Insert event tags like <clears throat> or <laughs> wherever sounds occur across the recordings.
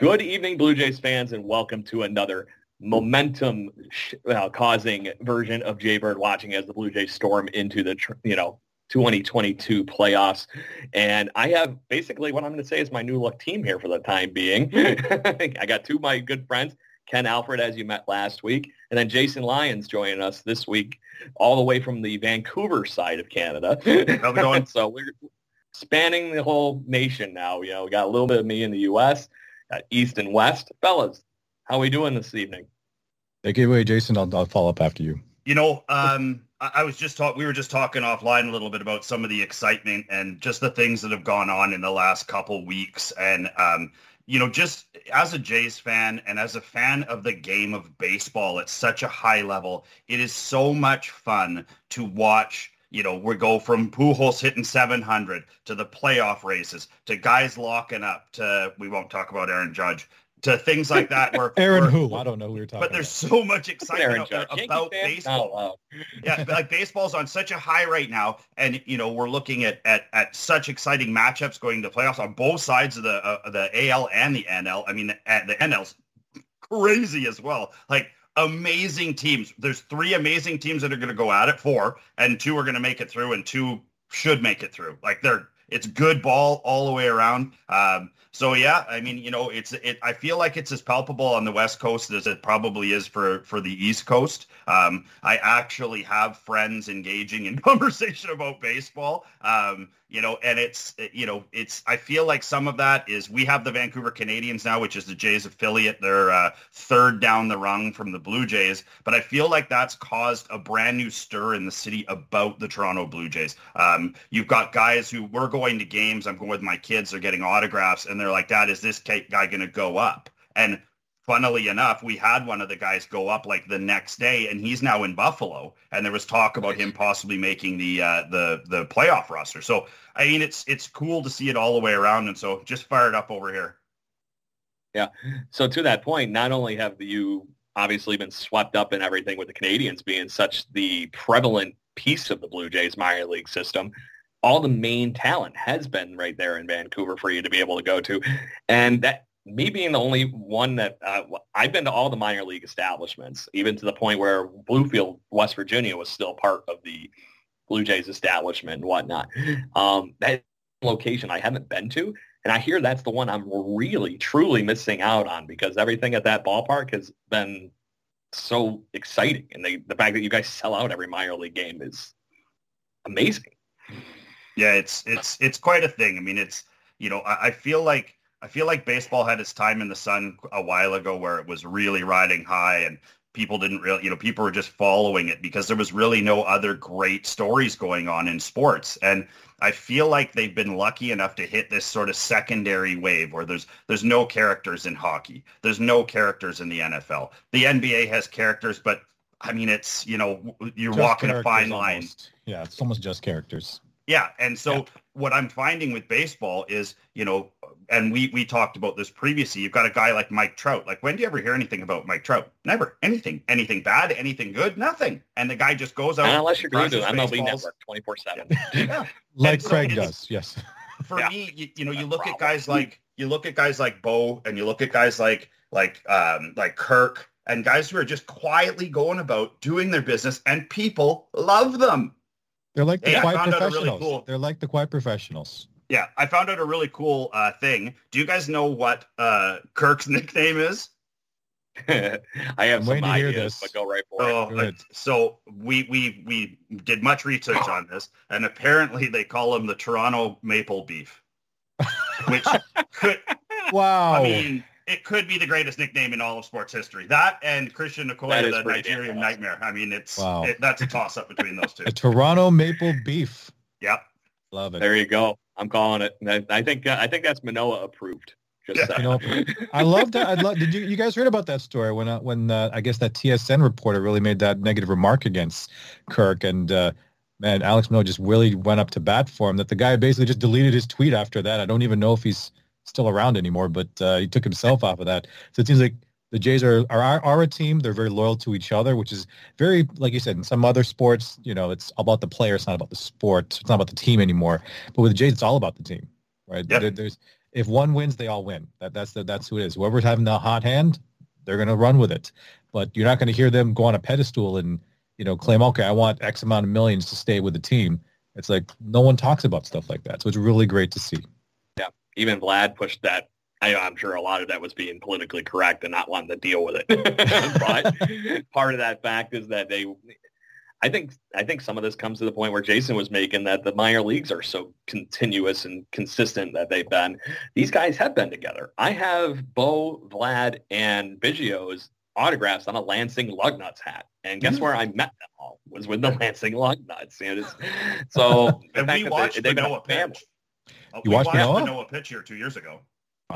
Good evening, Blue Jays fans, and welcome to another momentum uh, causing version of Jaybird watching as the Blue Jays storm into the you know 2022 playoffs. And I have basically what I'm going to say is my new look team here for the time being. <laughs> I got two of my good friends, Ken Alfred, as you met last week, and then Jason Lyons joining us this week, all the way from the Vancouver side of Canada. How's it going? <laughs> so we're spanning the whole nation now. You know, we got a little bit of me in the U.S., East and West. Fellas, how are we doing this evening? Take it away, Jason. I'll, I'll follow up after you. You know, um, I, I was just talking, we were just talking offline a little bit about some of the excitement and just the things that have gone on in the last couple weeks. And, um, you know, just as a Jays fan and as a fan of the game of baseball at such a high level, it is so much fun to watch you know, we go from Pujols hitting 700 to the playoff races to guys locking up to, we won't talk about Aaron Judge, to things like that. Where <laughs> Aaron where, who? I don't know who you're talking about. But there's about. so much excitement about baseball. yeah, like baseball's on such a high right now. And, you know, we're looking at, at, at such exciting matchups going to playoffs on both sides of the, uh, the AL and the NL. I mean, the, the NL's crazy as well. Like amazing teams. There's three amazing teams that are going to go at it, four, and two are going to make it through, and two should make it through. Like they're it's good ball all the way around. Um, so yeah, I mean, you know, it's it. I feel like it's as palpable on the West Coast as it probably is for for the East Coast. Um, I actually have friends engaging in <laughs> conversation about baseball. Um, you know, and it's you know, it's. I feel like some of that is we have the Vancouver Canadians now, which is the Jays affiliate. They're uh, third down the rung from the Blue Jays, but I feel like that's caused a brand new stir in the city about the Toronto Blue Jays. Um, you've got guys who we're going to games. I'm going with my kids. They're getting autographs, and they're like, "Dad, is this guy going to go up?" And funnily enough, we had one of the guys go up like the next day, and he's now in Buffalo. And there was talk about him possibly making the uh, the the playoff roster. So I mean, it's it's cool to see it all the way around, and so just fired up over here. Yeah. So to that point, not only have you obviously been swept up in everything with the Canadians being such the prevalent piece of the Blue Jays minor league system, all the main talent has been right there in Vancouver for you to be able to go to. And that me being the only one that uh, I've been to all the minor league establishments, even to the point where Bluefield, West Virginia was still part of the Blue Jays establishment and whatnot. Um, that location I haven't been to. And I hear that's the one I'm really, truly missing out on because everything at that ballpark has been so exciting. And they, the fact that you guys sell out every minor league game is amazing. Yeah, it's it's it's quite a thing. I mean, it's you know, I, I feel like I feel like baseball had its time in the sun a while ago where it was really riding high and people didn't really, you know, people were just following it because there was really no other great stories going on in sports. And I feel like they've been lucky enough to hit this sort of secondary wave where there's there's no characters in hockey. There's no characters in the NFL. The NBA has characters, but I mean, it's, you know, you're Just walking a fine characters line. Yeah, it's almost just characters. Yeah, and so Yeah. what I'm finding with baseball is, you know, and we we talked about this previously. You've got a guy like Mike Trout. Like, when do you ever hear anything about Mike Trout? Never. Anything. Anything bad? Anything good? Nothing. And the guy just goes out. Not unless you're going to MLB baseballs. Network 24-7. Yeah. <laughs> Like so Craig does, yes. <laughs> For Yeah. me, you, you know, you look at guys like you look at guys like Bo, and you look at guys like like um like Kirk, and guys who are just quietly going about doing their business, and people love them. They're like the Hey, quiet found out a really professionals. cool- They're like the quiet professionals. Yeah, I found out a really cool uh, thing. Do you guys know what uh, Kirk's <laughs> nickname is? <laughs> I have I'm some ideas, but go right for oh, it. so we we we did much research on this, and apparently they call him the Toronto Maple Beef, which <laughs> could wow. I mean, it could be the greatest nickname in all of sports history. That and Christian Okoye, the Nigerian Nightmare. I mean, it's wow. it, that's a toss up between those <laughs> two. a Toronto Maple Beef. Yep, love it. There you go. I'm calling it. I think uh, I think that's Manoah approved. Just you know, I love that. I love. Did you you guys heard about that story when uh, when uh, I guess that TSN reporter really made that negative remark against Kirk and uh, man, Alex Manoah just really went up to bat for him. That the guy basically just deleted his tweet after that. I don't even know if he's still around anymore, but uh, he took himself off of that. So it seems like the Jays are, are are a team. They're very loyal to each other, which is very like you said. In some other sports, you know, it's about the player. It's not about the sport. It's not about the team anymore. But with the Jays, it's all about the team, right? Yep. There, there's if one wins, they all win. That, that's the, that's who it is. Whoever's having the hot hand, they're going to run with it. But you're not going to hear them go on a pedestal and you know claim, okay, I want X amount of millions to stay with the team. It's like no one talks about stuff like that. So it's really great to see. Even Vlad pushed that. I, I'm sure a lot of that was being politically correct and not wanting to deal with it. <laughs> but part of that fact is that they I think I think some of this comes to the point where Jason was making that the minor leagues are so continuous and consistent that they've been. These guys have been together. I have Bo, Vlad, and Biggio's autographs on a Lansing Lugnuts hat, and guess mm-hmm. where I met them all was with the Lansing Lugnuts. And so <laughs> and we watched they, Manoah pitch. You we watched, Manoah? Manoah pitch here two years ago.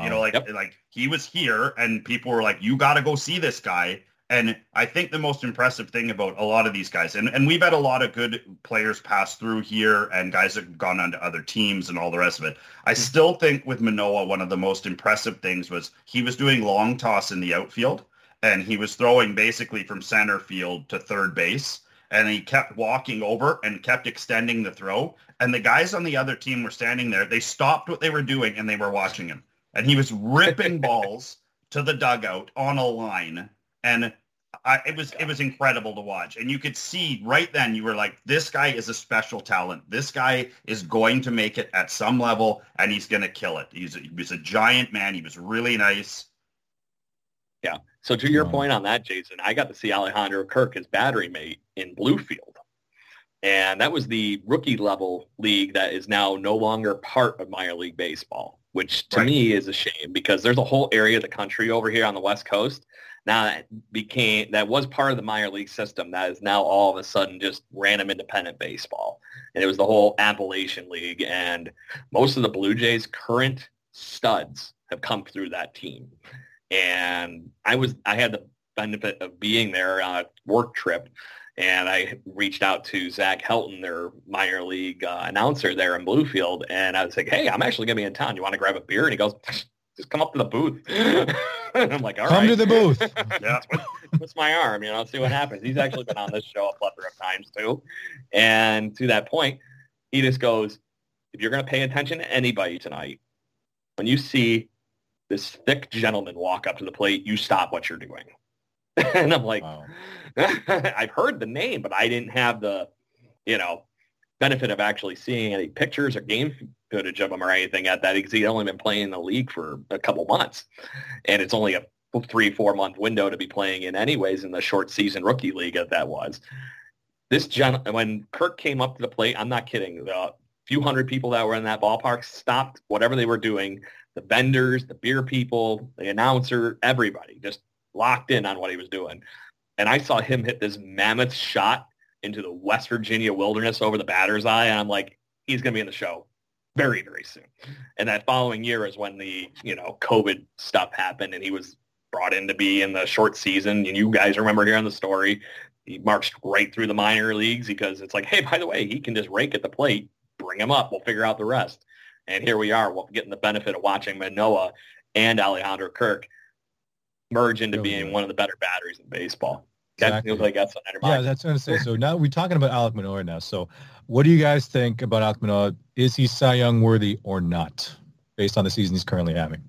You know, like yep. like he was here, and people were like, "You got to go see this guy." And I think the most impressive thing about a lot of these guys, and, and we've had a lot of good players pass through here and guys that have gone on to other teams and all the rest of it. I mm-hmm. still think with Manoah, one of the most impressive things was he was doing long toss in the outfield and he was throwing basically from center field to third base. And he kept walking over and kept extending the throw. And the guys on the other team were standing there. They stopped what they were doing and they were watching him. And he was ripping <laughs> balls to the dugout on a line and I, it was it was incredible to watch and you could see right then you were like this guy is a special talent this guy is going to make it at some level and he's going to kill it he's a, he was a giant man he was really nice yeah. So to your point on that jason i got to see alejandro kirk as battery mate in bluefield. And that was the rookie level league that is now no longer part of minor league baseball which to right. me is a shame because there's a whole area of the country over here on the west coast now that became that was part of the minor league system that is now all of a sudden just random independent baseball. And it was the whole appalachian league. And most of the blue jays current studs have come through that team and i was i had the benefit of being there on a work trip and I reached out to Zach Helton, their minor league uh, announcer there in Bluefield, and I was like, "Hey, I'm actually going to be in town. You want to grab a beer?" And he goes, "Just come up to the booth." <laughs> I'm like, all Come right. to the booth. <laughs> yeah. What's my arm? You know, see what happens. He's actually been on this show a plethora of times too. And to that point, he just goes, if you're going to pay attention to anybody tonight, when you see this thick gentleman walk up to the plate, you stop what you're doing. <laughs> and I'm like, wow. <laughs> I've heard the name, but I didn't have the, you know, benefit of actually seeing any pictures or game footage of him or anything at that because he'd only been playing in the league for a couple months. And it's only a three, four month window to be playing in anyways in the short season rookie league that that was. This gen when Kirk came up to the plate, I'm not kidding. The few hundred people that were in that ballpark stopped whatever they were doing. The vendors, the beer people, the announcer, everybody just locked in on what he was doing. And I saw him hit this mammoth shot into the West Virginia wilderness over the batter's eye. And I'm like, he's going to be in the show very, very soon. And that following year is when the, you know, COVID stuff happened and he was brought in to be in the short season. And you guys remember hearing the story. He marched right through the minor leagues because it's like, hey, by the way, he can just rake at the plate, bring him up. We'll figure out the rest. And here we are getting the benefit of watching Manoah and Alejandro Kirk merge into oh, being one of the better batteries in baseball. Exactly. That like that's yeah, that's what I'm say. So <laughs> now we're talking about Alek Manoah now. So what do you guys think about Alek Manoah? Is he Cy Young worthy or not, based on the season he's currently having?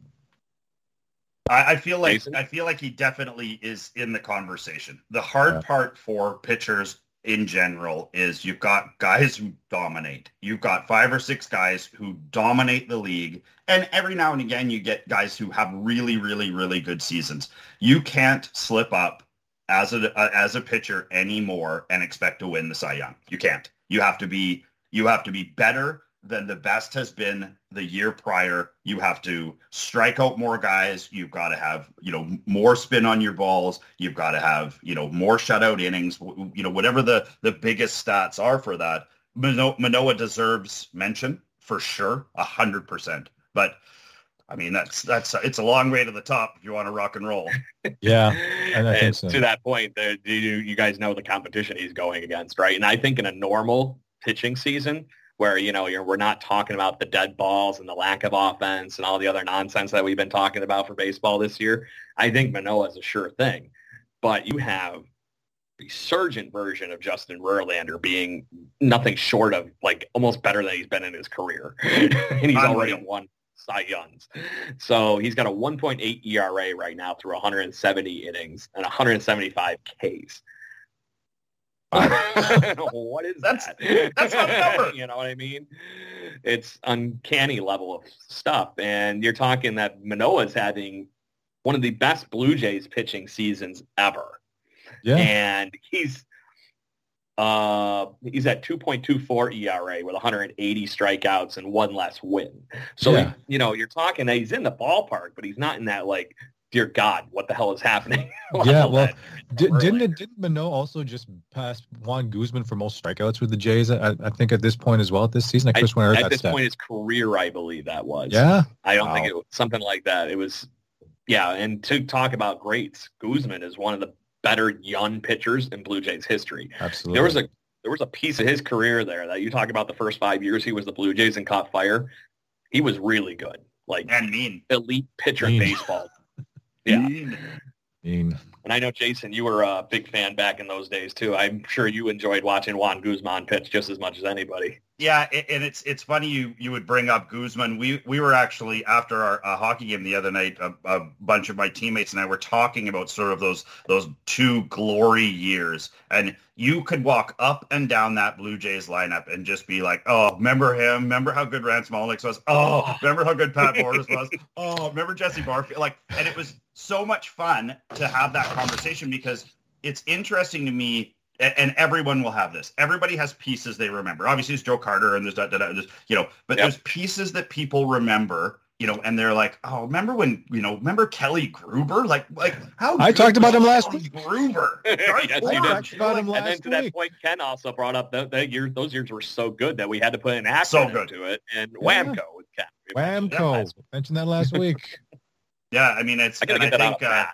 I, I feel like Jason? I feel like he definitely is in the conversation. The hard yeah. part for pitchers in general is you've got guys who dominate. You've got five or six guys who dominate the league. And every now and again, you get guys who have really, really, really good seasons. You can't slip up as a uh, as a pitcher anymore and expect to win the Cy Young. You can't. You have to be you have to be better than the best has been the year prior. You have to strike out more guys. You've got to have, you know, more spin on your balls. You've got to have, you know, more shutout innings, you know, whatever the, the biggest stats are for that. Manoah, Manoah deserves mention for sure, a hundred percent. But I mean, that's, that's, it's a long way to the top if you want to rock and roll. <laughs> yeah. And, and so. to that point, the, you, you guys know the competition he's going against, right? And I think in a normal pitching season, where you know we're not talking about the dead balls and the lack of offense and all the other nonsense that we've been talking about for baseball this year. I think Manoah is a sure thing, but you have the surgent version of Justin Verlander being nothing short of like almost better than he's been in his career, <laughs> and he's already won Cy Youngs. So he's got a 1.8 ERA right now through 170 innings and 175 Ks. <laughs> what is that's, that? That's not number. <laughs> you know what I mean? It's uncanny level of stuff. And you're talking that Manoah's having one of the best Blue Jays pitching seasons ever. Yeah. And he's uh, he's at 2.24 ERA with 180 strikeouts and one less win. So, yeah. he, you know, you're talking that he's in the ballpark, but he's not in that like dear God, what the hell is happening? <laughs> yeah, well, did, didn't it, didn't Manoah also just pass Juan Guzman for most strikeouts with the Jays? I, I think at this point as well at this season. I, just I at this stat. point, his career, I believe that was. Yeah, I don't wow. think it was something like that. It was, yeah. And to talk about greats, Guzman is one of the better young pitchers in Blue Jays history. Absolutely. There was a there was a piece of his career there that you talk about the first five years he was the Blue Jays and caught fire. He was really good, like and mean elite pitcher mean. baseball. <laughs> Yeah. Mean. And I know Jason, you were a big fan back in those days too. I'm sure you enjoyed watching Juan Guzman pitch just as much as anybody. Yeah, and it's it's funny you you would bring up Guzman. We we were actually after our uh, hockey game the other night, a, a, bunch of my teammates and I were talking about sort of those those two glory years, and you could walk up and down that Blue Jays lineup and just be like, oh, remember him? Remember how good Rance Mulliniks was? Oh, <laughs> remember how good Pat Borders was? Oh, remember Jesse Barfield? Like, and it was so much fun to have that conversation because it's interesting to me and everyone will have this. Everybody has pieces they remember. Obviously, it's Joe Carter and there's that, you know, but yep. there's pieces that people remember, you know, and they're like, oh, remember when, you know, remember Kelly Gruber? Like, like how I talked about him last week. Gruber. <laughs> yes, you did. About him last and then to week. that point, Ken also brought up that, that year, those years were so good that we had to put an acronym so good. to it, and yeah. Whamco with Ken. Whamco. Yeah, mentioned that last <laughs> week. Yeah, I mean, it's. I gotta get I that think, uh,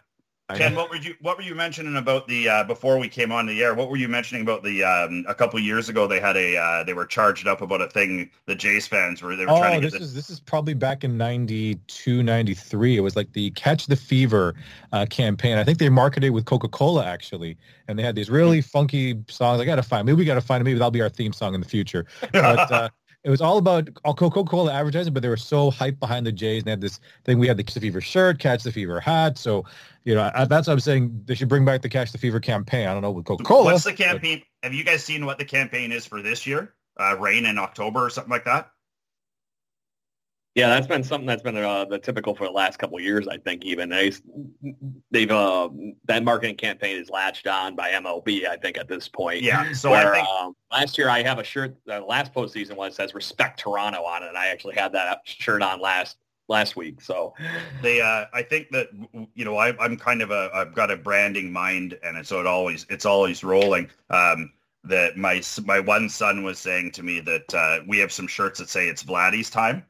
Ken, what were you what were you mentioning about the uh, before we came on the air? What were you mentioning about the um, a couple years ago? They had a uh, they were charged up about a thing the Jays fans were they were oh, trying to get. This is this is probably back in 92, 93. It was like the Catch the Fever uh, campaign. I think they marketed with Coca Cola actually, and they had these really funky songs. I gotta find maybe we gotta find maybe that'll be our theme song in the future. <laughs> But uh, it was all about Coca-Cola advertising, but they were so hyped behind the Jays. And they had this thing. We had the Catch the Fever shirt, Catch the Fever hat. So, you know, I, that's what I'm saying. They should bring back the Catch the Fever campaign. I don't know with Coca-Cola. What's the campaign? But... Have you guys seen what the campaign is for this year? Uh, rain in October or something like that? Yeah, that's been something that's been uh, the typical for the last couple years. I think even they they've uh, that marketing campaign is latched on by MLB. I think at this point. Yeah. So where, think... um, last year I have a shirt. The last postseason one says "Respect Toronto" on it, and I actually had that shirt on last last week. So they, uh, I think that you know I, I'm kind of a I've got a branding mind, and so it always it's always rolling. Um, that my my one son was saying to me that uh, we have some shirts that say it's Vladdy's time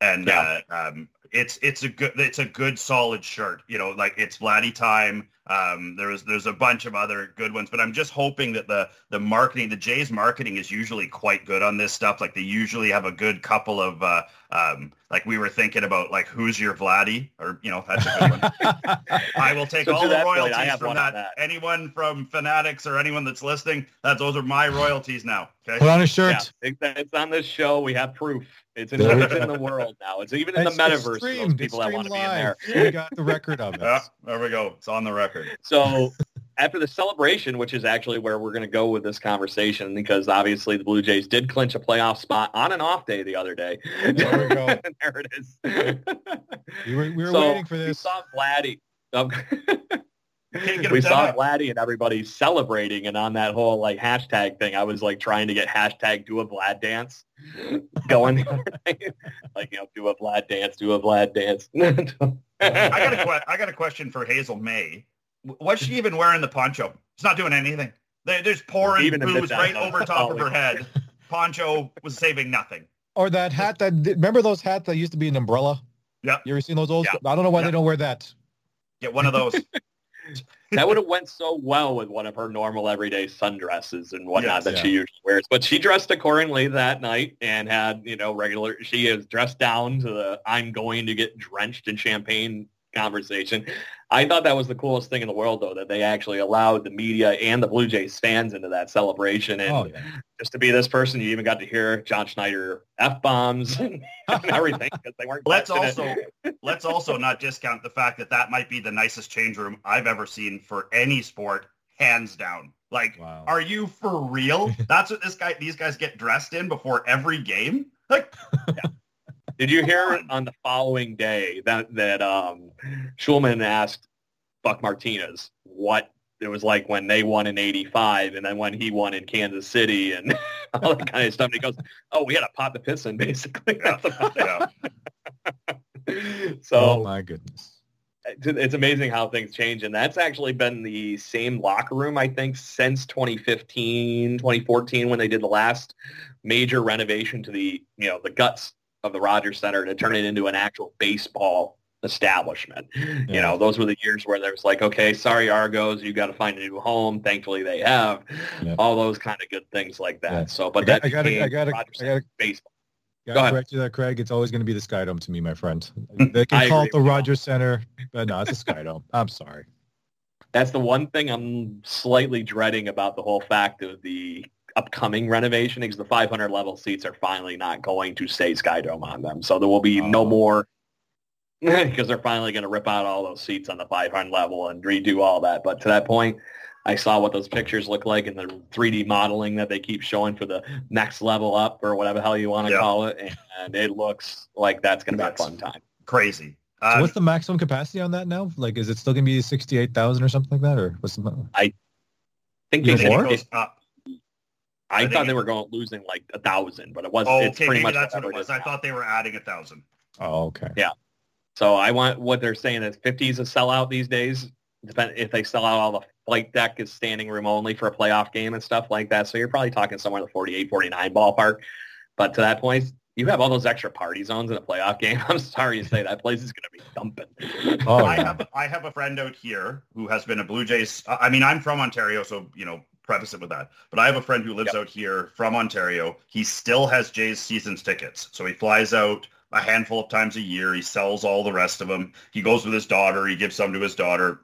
and yeah. uh, um, it's it's a good it's a good solid shirt. You know, like it's Vladdy time. Um, there's there's a bunch of other good ones, but I'm just hoping that the the marketing, the Jays marketing is usually quite good on this stuff. Like they usually have a good couple of uh, um, like we were thinking about like who's your Vladdy, or you know that's a good one. <laughs> I will take so all the royalties point, from that. that. Anyone from Fanatics or anyone that's listening, that those are my royalties now. Okay, put on a shirt. Yeah, it's on this show. We have proof. It's in, it's in the world now. It's even in it's, the metaverse. Those people that want to be in there. We got the record of <laughs> it. Yeah, there we go. It's on the record. <laughs> So after the celebration, which is actually where we're going to go with this conversation, because obviously the Blue Jays did clinch a playoff spot on an off day the other day. There we go. <laughs> there it is. we were, we were so waiting for this. We saw Vladdy. Oh, We saw Vladdy and everybody celebrating, and on that whole like hashtag thing, I was like trying to get hashtag do a Vlad dance <laughs> going, like you know, do a Vlad dance, do a Vlad dance. <laughs> I got a que- I got a question for Hazel May. What's she even wearing the poncho? She's not doing anything. They, there's pouring even booze right over top of her head. Poncho was saving nothing. Or that hat that remember those hats that used to be an umbrella? Yeah. You ever seen those old? Yeah. I don't know why yeah. they don't wear that. Get one of those. <laughs> that would have went so well with one of her normal everyday sundresses and whatnot yes, that yeah. she usually wears. But she dressed accordingly that night and had, you know, regular. She is dressed down to the "I'm going to get drenched in champagne" conversation. I thought that was the coolest thing in the world, though, that they actually allowed the media and the Blue Jays fans into that celebration. And oh, yeah. just to be this person, you even got to hear John Schneider f bombs <laughs> and, everything because they weren't. Let's also let's also not discount the fact that that might be the nicest change room I've ever seen for any sport, hands down. Like, wow. are you for real? <laughs> That's what this guy, these guys get dressed in before every game. Like, yeah. <laughs> Did you hear <laughs> on the following day that that um, Shulman asked Buck Martinez what it was like when they won in 85 and then when he won in Kansas City and <laughs> all that kind of stuff. And he goes, oh, we had to pop the piston basically. <laughs> Yeah. so, oh my goodness. It's amazing how things change. And that's actually been the same locker room, I think, since 2015, 2014, when they did the last major renovation to the, you know, the guts of the Rogers Center to turn it into an actual baseball establishment. Yeah. You know, those were the years where there was like, okay, sorry Argos, you got to find a new home. Thankfully, they have yeah. all those kind of good things like that. Yeah. So, but I got, I got, I got, I got baseball. Got Go correct you that, Craig. It's always going to be the Sky Dome to me, my friend. <laughs> They can call it the Rogers Center, but no, it's a Sky Dome. I'm sorry. That's the one thing I'm slightly dreading about the whole fact of the upcoming renovation because the 500 level seats are finally not going to say Skydome on them. So there will be oh. no more <laughs> because they're finally going to rip out all those seats on the 500 level and redo all that. But to that point, I saw what those pictures look like in the 3D modeling that they keep showing for the next level up or whatever the hell you want to call it. And it looks like that's going to be a fun time. Crazy. So um, what's the maximum capacity on that now? Like, is it still going to be 68,000 or something like that? Or what's the... I think they it goes up. I, I thought they were going losing like a thousand, but it was. Oh, it's okay, pretty maybe much that's what it was. I thought they were adding a thousand. Oh, okay. Yeah. So I want what they're saying is 50 is a sellout these days. Depend if they sell out all the flight deck is standing room only for a playoff game and stuff like that. So you're probably talking somewhere in the 48, 49 ballpark. But to that point, you have all those extra party zones in a playoff game. <laughs> I'm sorry to say that place is going to be dumping. Oh, I have I have a friend out here who has been a Blue Jays. I mean, I'm from Ontario, so you know preface it with that. But I have a friend who lives yep. out here from Ontario. He still has Jay's seasons tickets. So he flies out a handful of times a year. He sells all the rest of them. He goes with his daughter. He gives some to his daughter.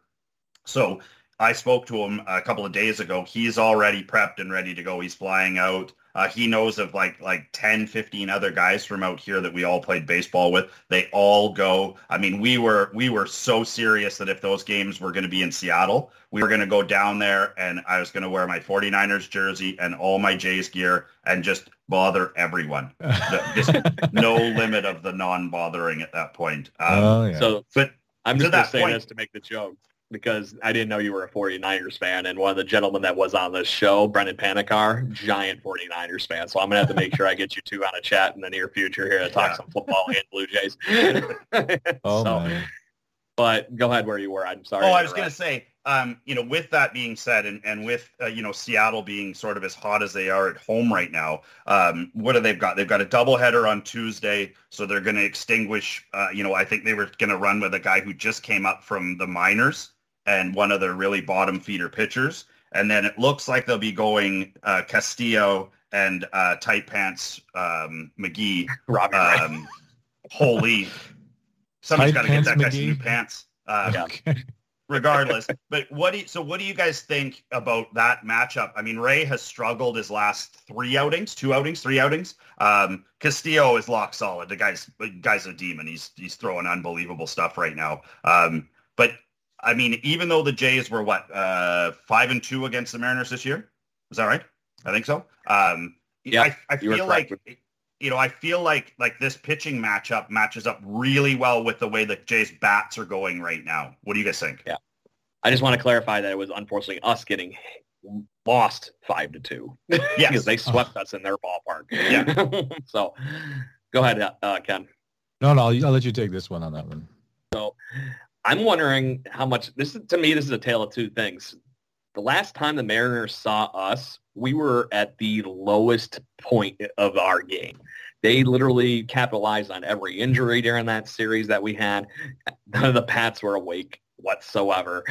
So I spoke to him a couple of days ago. He's already prepped and ready to go. He's flying out. Uh, he knows of like like 10, 15 other guys from out here that we all played baseball with. They all go. I mean, we were we were so serious that if those games were going to be in Seattle, we were going to go down there and I was going to wear my 49ers jersey and all my Jays gear and just bother everyone. <laughs> just no limit of the non-bothering at that point. Um, oh, yeah. So, but I'm just going to say point, this to make the joke because I didn't know you were a 49ers fan. And one of the gentlemen that was on this show, Brendan Panikar, giant 49ers fan. So I'm going to have to make sure I get you two on a chat in the near future here to talk yeah. some football and Blue Jays. <laughs> oh, so, man. But go ahead where you were. I'm sorry. Oh, I was going to say, um, you know, with that being said, and, and with, uh, you know, Seattle being sort of as hot as they are at home right now, um, what do they've got? They've got a doubleheader on Tuesday, so they're going to extinguish, uh, you know, I think they were going to run with a guy who just came up from the minors and one of their really bottom feeder pitchers. And then it looks like they'll be going uh, Castillo and uh, tight pants um, McGee. Robbie um, Holy. Somebody's got to get that guy some new pants. Yeah. regardless. But what do you, so what do you guys think about that matchup? I mean, Ray has struggled his last three outings, two outings, three outings. Um, Castillo is lock solid. The guy's the guy's a demon. He's he's throwing unbelievable stuff right now. Um, but I mean, even though the Jays were what uh, five and two against the Mariners this year, is that right? I think so. Um, yeah, I, I feel like you know, I feel like like this pitching matchup matches up really well with the way the Jays bats are going right now. What do you guys think? Yeah, I just want to clarify that it was unfortunately us getting lost five to two. Yeah, <laughs> because they swept us in their ballpark. Yeah. <laughs> so, go ahead, uh, Ken. No, no, I'll, I'll let you take this one on that one. So, I'm wondering how much this is to me. This is a tale of two things. The last time the Mariners saw us, we were at the lowest point of our game. They literally capitalized on every injury during that series that we had. None of the Pats were awake whatsoever.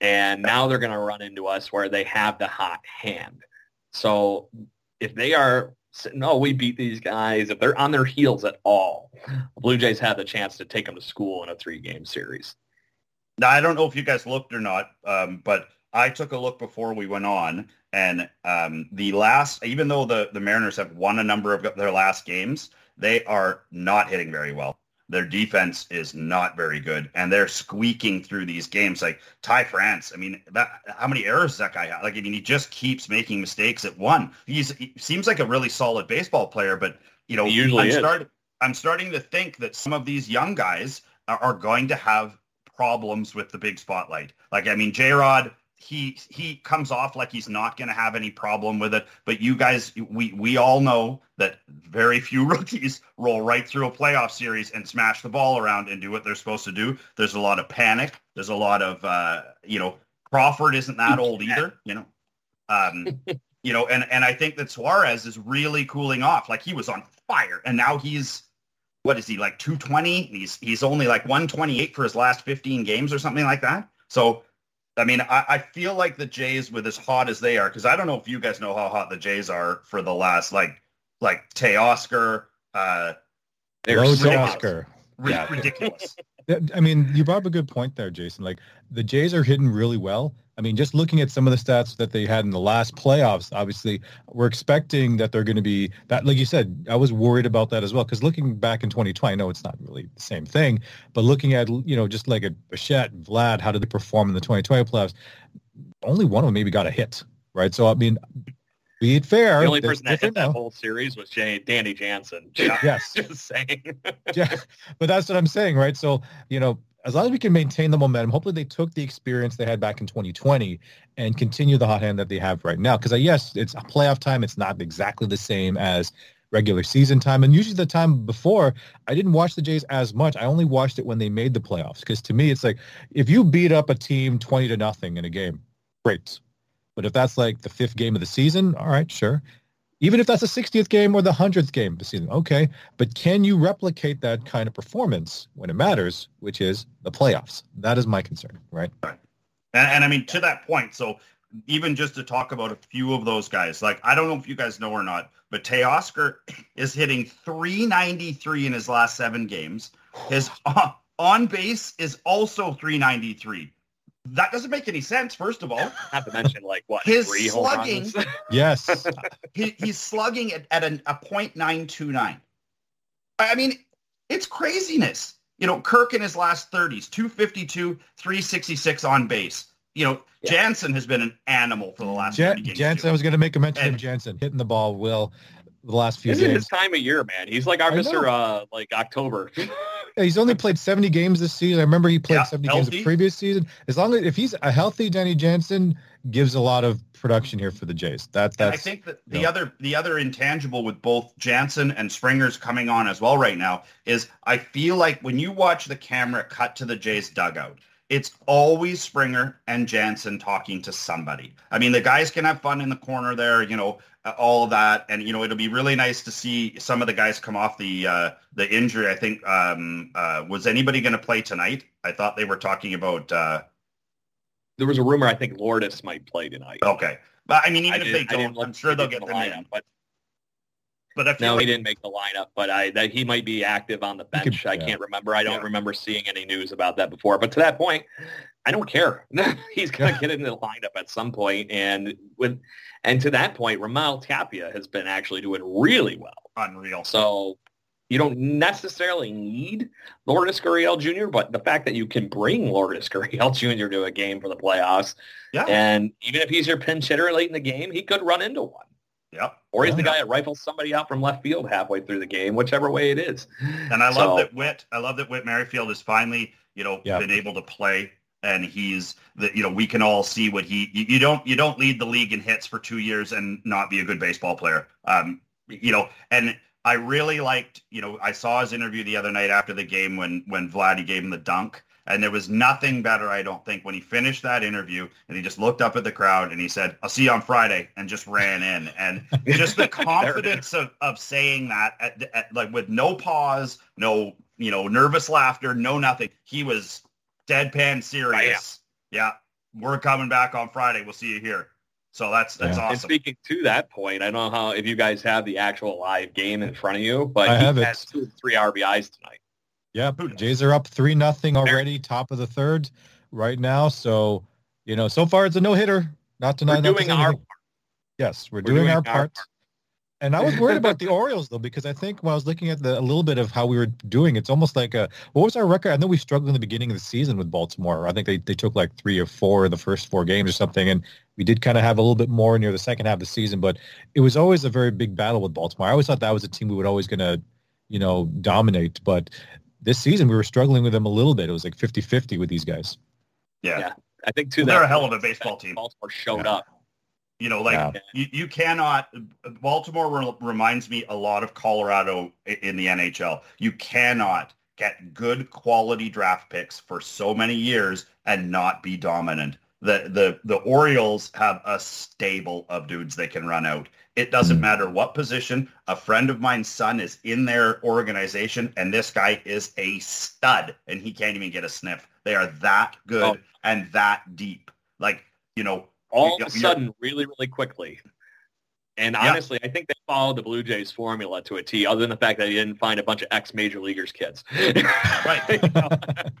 And now they're going to run into us where they have the hot hand. So if they are no, oh, we beat these guys. If they're on their heels at all, the Blue Jays have the chance to take them to school in a three-game series. Now, I don't know if you guys looked or not, um, but I took a look before we went on, and um, the last, even though the, the Mariners have won a number of their last games, they are not hitting very well. Their defense is not very good, and they're squeaking through these games. Like Ty France, I mean, that how many errors that guy had? Like, I mean, he just keeps making mistakes at one. He's he seems like a really solid baseball player, but you know, usually I'm. Start, I'm starting to think that some of these young guys are, are going to have problems with the big spotlight. Like, I mean, J Rod he he comes off like he's not going to have any problem with it. But you guys, we we all know that very few <laughs> rookies roll right through a playoff series and smash the ball around and do what they're supposed to do. There's a lot of panic. There's a lot of uh, you know Crawford isn't that <laughs> old either. You know, um, you know, and and I think that Suarez is really cooling off. Like he was on fire, and now he's what is he like 220? He's he's only like 128 for his last 15 games or something like that. So I mean, I, I, feel like the Jays, with as hot as they are, because I don't know if you guys know how hot the Jays are for the last, like, like Teoscar. Uh, Low Teoscar. Yeah. Ridiculous. I mean, you brought up a good point there, Jason. Like the Jays are hitting really well. I mean, just looking at some of the stats that they had in the last playoffs, obviously, we're expecting that they're going to be that. Like you said, I was worried about that as well because looking back in 2020, I know it's not really the same thing, but looking at you know just like a Bichette, Vlad, how did they perform in the 2020 playoffs? Only one of them maybe got a hit, right? So I mean, be it fair. The only person that hit that whole series was Jay, Danny Jansen. yes. <laughs> Just saying. <laughs> yeah. But that's what I'm saying, right? So, you know, as long as we can maintain the momentum, hopefully they took the experience they had back in 2020 and continue the hot hand that they have right now. Because, uh, yes, it's playoff time. It's not exactly the same as regular season time. And usually the time before, I didn't watch the Jays as much. I only watched it when they made the playoffs. Because to me, it's like if you beat up a team 20 to nothing in a game, great. But if that's like the fifth game of the season, all right, sure. Even if that's the 60th game or the 100th game of the season, okay. But can you replicate that kind of performance when it matters, which is the playoffs? That is my concern, right? Right. And, and I mean, to that point, so even just to talk about a few of those guys, like I don't know if you guys know or not, but Teoscar <clears throat> is hitting 393 in his last seven games. His uh, on base is also 393. That doesn't make any sense. First of all, not to mention like what his slugging. <laughs> yes, he, he's slugging at, at an, a point nine two nine. I mean, it's craziness. You know, Kirk in his last thirties, two fifty two, three sixty six on base. You know, yeah. Jansen has been an animal for the last. Jan- Jansen, I was going to make a mention and, of Jansen hitting the ball. Will the last few this days. is his time of year, man. He's like our Mr. Uh, like October. <laughs> yeah, he's only played 70 games this season. I remember he played yeah, 70 healthy. games the previous season. As long as if he's a healthy Danny Jansen gives a lot of production here for the Jays. That that's I think that the know. other the other intangible with both Jansen and Springer's coming on as well right now is I feel like when you watch the camera cut to the Jays dugout, it's always Springer and Jansen talking to somebody. I mean, the guys can have fun in the corner there, you know, uh, all of that, and you know, it'll be really nice to see some of the guys come off the uh, the injury. I think um, uh, was anybody going to play tonight? I thought they were talking about. Uh, there was a rumor. I think Lourdes might play tonight. Okay, but I mean, even I if they don't, I'm sure they'll get the lineup. But but I no, like, he didn't make the lineup. But I that he might be active on the bench. Could, I yeah. can't remember. I don't yeah. remember seeing any news about that before. But to that point, I don't care. <laughs> He's going to get in the lineup at some point, and with and to that point, Raimel Tapia has been actually doing really well. Unreal. So You don't necessarily need Lourdes Gurriel Jr., but the fact that you can bring Lourdes Gurriel <laughs> Jr. to a game for the playoffs, yeah. and even if he's your pinch hitter late in the game, he could run into one. Yep. Or he's yeah. the guy that rifles somebody out from left field halfway through the game, whichever way it is. And I so, love that Whit. I love that Whit Merrifield has finally, you know, yep. been able to play and he's the you know we can all see what he you, you, don't you don't lead the league in hits for two years and not be a good baseball player um you know and i really liked you know i saw his interview the other night after the game when when vladdy gave him the dunk and there was nothing better i don't think when he finished that interview and he just looked up at the crowd and he said i'll see you on friday and just ran in and <laughs> just the confidence of, of saying that at, at, like with no pause no you know nervous laughter no nothing he was deadpan serious. Yeah. yeah. We're coming back on Friday. We'll see you here. So that's that's yeah. awesome. And speaking to that point, I don't know how if you guys have the actual live game in front of you, but I have it. two three RBIs tonight. Yeah, Jays are up three nothing already, top of the third right now. So you know, so far it's a no hitter. Not tonight. We're doing our part. Yes, we're, we're doing, doing, our, our part. part. And I was worried about the <laughs> Orioles though, because I think when I was looking at the, a little bit of how we were doing, it's almost like a what was our record? I know we struggled in the beginning of the season with Baltimore. I think they, they took like three or four of the first four games or something, and we did kind of have a little bit more near the second half of the season. But it was always a very big battle with Baltimore. I always thought that was a team we would always going to, you know, dominate. But this season we were struggling with them a little bit. It was like 50-50 with these guys. Yeah. yeah. I think too. Well, they're a hell of a baseball team. Baltimore showed yeah. up you know, like yeah. you, you cannot. Baltimore re- reminds me a lot of Colorado in the NHL. You cannot get good quality draft picks for so many years and not be dominant. The the the Orioles have a stable of dudes they can run out. It doesn't hmm. matter what position. A friend of mine's son is in their organization, and this guy is a stud, and he can't even get a sniff. They are that good oh. and that deep. Like you know, all of a sudden really, really quickly. And honestly, yeah. I think they followed the Blue Jays formula to a T, other than the fact that they didn't find a bunch of ex major leaguers kids. right. <laughs>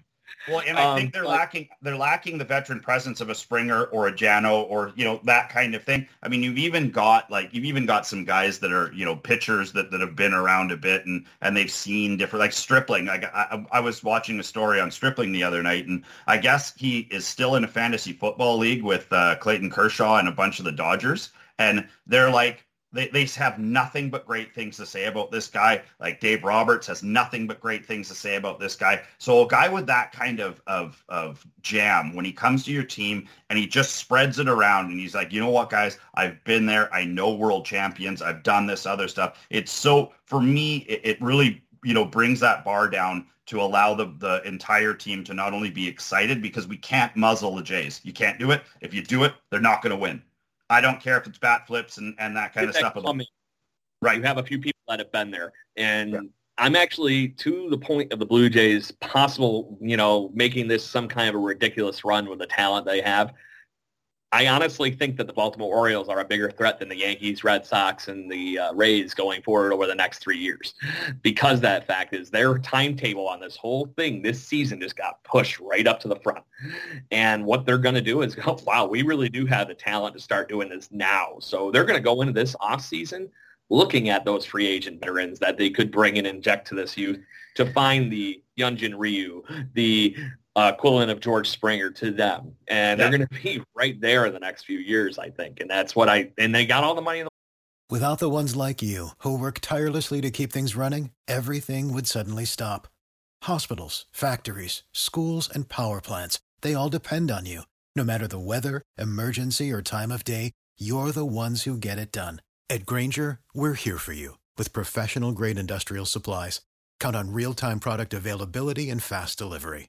Well, and I think um, they're but, lacking they're lacking the veteran presence of a Springer or a Jano or you know that kind of thing. I mean, you've even got like you've even got some guys that are you know pitchers that, that have been around a bit and and they've seen different like Stripling. Like I, I was watching a story on Stripling the other night, and I guess he is still in a fantasy football league with uh, Clayton Kershaw and a bunch of the Dodgers, and they're like they, they have nothing but great things to say about this guy. Like Dave Roberts has nothing but great things to say about this guy. So a guy with that kind of, of, of jam, when he comes to your team and he just spreads it around and he's like, you know what, guys, I've been there. I know world champions. I've done this other stuff. It's so, for me, it, it really, you know, brings that bar down to allow the, the entire team to not only be excited because we can't muzzle the Jays. You can't do it. If you do it, they're not going to win. I don't care if it's bat flips and, and that kind of stuff. Right. You have a few people that have been there. And yeah. I'm actually to the point of the Blue Jays possible, you know, making this some kind of a ridiculous run with the talent they have. I honestly think that the Baltimore Orioles are a bigger threat than the Yankees, Red Sox, and the uh, Rays going forward over the next three years. Because that fact is their timetable on this whole thing this season just got pushed right up to the front. And what they're going to do is go, <laughs> wow, we really do have the talent to start doing this now. So they're going to go into this off season looking at those free agent veterans that they could bring and inject to this youth to find the Hyun Jin Ryu, the uh, equivalent of George Springer to them, and yeah. they're going to be right there in the next few years, I think. And that's what I and they got all the money. In the- Without the ones like you who work tirelessly to keep things running, everything would suddenly stop. Hospitals, factories, schools, and power plants—they all depend on you. No matter the weather, emergency, or time of day, you're the ones who get it done. At Grainger, we're here for you with professional grade industrial supplies. Count on real time product availability and fast delivery.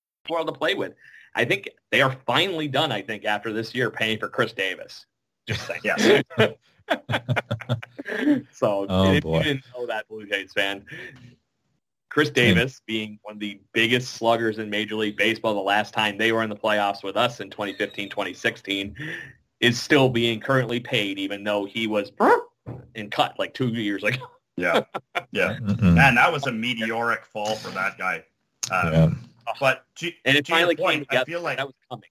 world to play with. I think they are finally done. I think after this year, paying for Chris Davis. Just saying. Yes. <laughs> so oh, if boy. you didn't know that, Blue Jays fan, Chris Davis, being one of the biggest sluggers in Major League Baseball the last time they were in the playoffs with us in 2015, 2016, is still being currently paid, even though he was and cut like two years ago. yeah, yeah, mm man, that was a meteoric fall for that guy. Um, yeah. Oh. But to, and it finally point, came together. I feel like that was coming.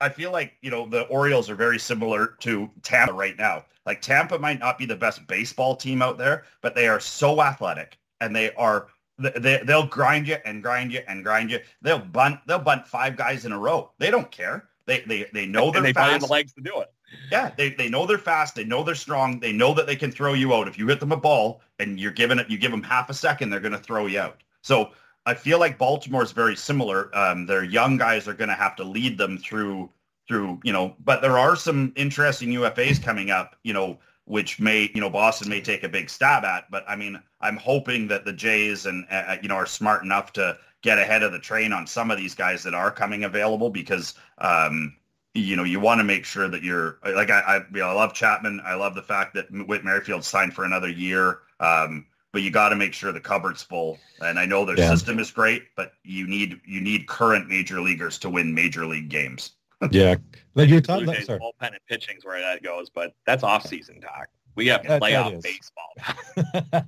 I feel like you know the Orioles are very similar to Tampa right now. Like Tampa might not be the best baseball team out there, but they are so athletic and they are they, they'll grind you and grind you and grind you. They'll bunt. They'll bunt five guys in a row. They don't care. They they they know <laughs> they're and they fast. the legs to do it. Yeah, they, they know they're fast. They know they're strong. They know that they can throw you out. If you hit them a ball and you're giving it, you give them half a second, they're going to throw you out. So I feel like Baltimore is very similar. Um, their young guys are going to have to lead them through through you know. But there are some interesting UFAs coming up. You know, which may, you know, Boston may take a big stab at. But I mean, I'm hoping that the Jays and, uh, uh, you know, are smart enough to get ahead of the train on some of these guys that are coming available because, um, you know, you want to make sure that you're like, I, I, you know, I love Chapman. I love the fact that Whit Merrifield signed for another year. Um, but you got to make sure the cupboard's full. And I know their yeah. system is great, but you need, you need current major leaguers to win major league games <laughs> yeah, like you're talking about bullpen and pitching's where that goes, but that's off-season talk. We have that, playoff that baseball.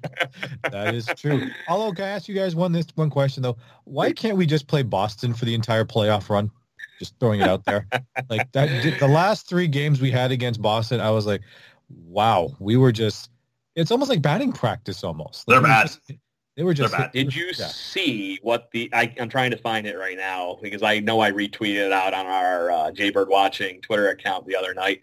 <laughs> <laughs> that is true. Although, can I ask you guys one this one question though? Why can't we just play Boston for the entire playoff run? Just throwing it out there. like that, the last three games we had against Boston, I was like, wow, we were just. It's almost like batting practice almost. Like, They're bad. Just, they were just. bad. Did you yeah. see what the? I, am trying to find it right now because I know I retweeted it out on our uh, Jaybird Watching Twitter account the other night,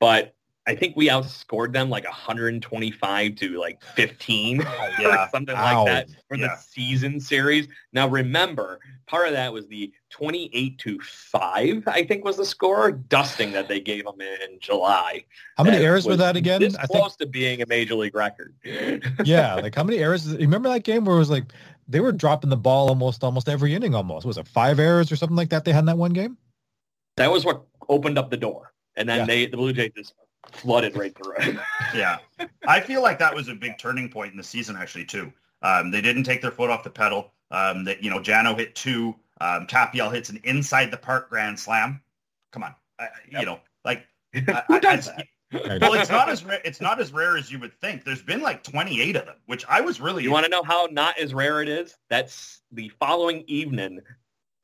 but I think we outscored them like 125 to like 15 <laughs> yeah. or something Ow. like that for yeah. the season series. Now remember, part of that was the 28 to 5, I think was the score, dusting that they gave them in July. How many errors were that again? This I close think... to being a major league record. <laughs> yeah, like how many errors? You remember that game where it was like they were dropping the ball almost almost every inning almost. Was it five errors or something like that they had in that one game? That was what opened up the door. And then yeah. they the Blue Jays just flooded right through it. <laughs> yeah. I feel like that was a big turning point in the season actually too. Um, they didn't take their foot off the pedal. Um, that you know, Jano hit two. Um, Tapia hits an inside the park grand slam. Come on, I, yep. you know, like <laughs> who does that? <laughs> well, it's not as rare. It's not as rare as you would think. There's been like 28 of them, which I was really. You want to know how not as rare it is? That's the following evening.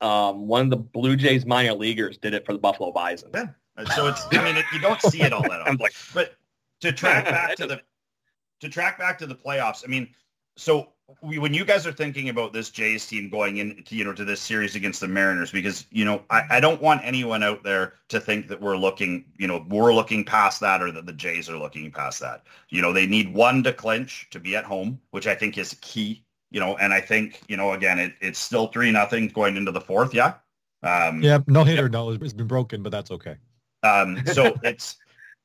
Um, one of the Blue Jays minor leaguers did it for the Buffalo Bison. Yeah. So it's, I mean, it, you don't see it all that <laughs> often. like, but to track <laughs> back to the, to track back to the playoffs, I mean, so we, when you guys are thinking about this Jays team going into, you know, to this series against the Mariners, because, you know, I, I don't want anyone out there to think that we're looking, you know, we're looking past that or that the Jays are looking past that. You know, they need one to clinch to be at home, which I think is key, you know, and I think, you know, again, it, it's still three nothing going into the fourth. Yeah. Um, yeah. No hitter. No, it's been broken, but that's okay. Um, so <laughs> it's.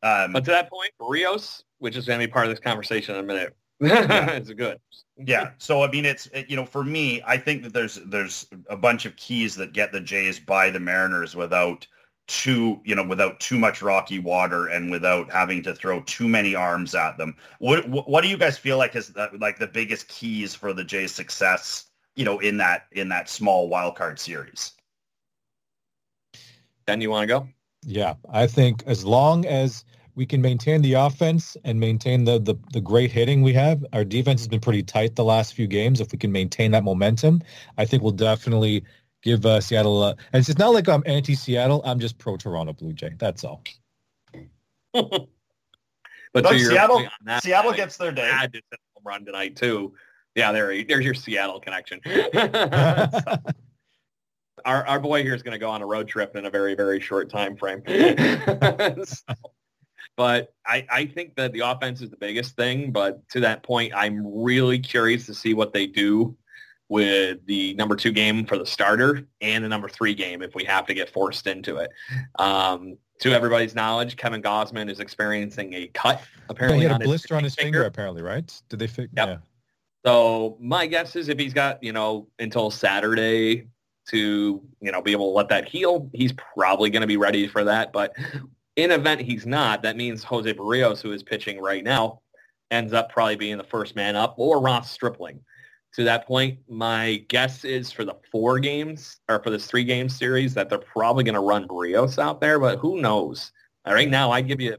Um, but to that point, Rios, which is going to be part of this conversation in a minute, yeah. <laughs> it's good. yeah. So I mean, it's it, you know, for me, I think that there's there's a bunch of keys that get the Jays by the Mariners without too you know without too much rocky water and without having to throw too many arms at them. What what do you guys feel like is the, like the biggest keys for the Jays' success? You know, in that in that small wild card series. Then you want to go? Yeah, I think as long as we can maintain the offense and maintain the, the, the great hitting we have, our defense has been pretty tight the last few games. If we can maintain that momentum, I think we'll definitely give uh, Seattle. Uh, and it's not like I'm anti-Seattle. I'm just pro-Toronto Blue Jay. That's all. <laughs> but, but Seattle, that, Seattle gets their day. Had to home run tonight too. Yeah, there, there's your Seattle connection. <laughs> <laughs> our, our boy here is going to go on a road trip in a very, very short time frame. so, <laughs> <laughs> but I, I think that the offense is the biggest thing. But to that point, I'm really curious to see what they do with the number two game for the starter and the number three game if we have to get forced into it. Um, to everybody's knowledge, Kevin Gausman is experiencing a cut. Apparently, he had a blister on his finger. finger. Apparently, right? Did they fix? Yep. Yeah. So my guess is if he's got you know until Saturday to, you know, be able to let that heal, he's probably going to be ready for that. But in event he's not, that means Jose Berrios, who is pitching right now, ends up probably being the first man up or Ross Stripling. To that point, my guess is for the four games or for this three game series that they're probably going to run Berrios out there, but who knows? Right now, I'd give you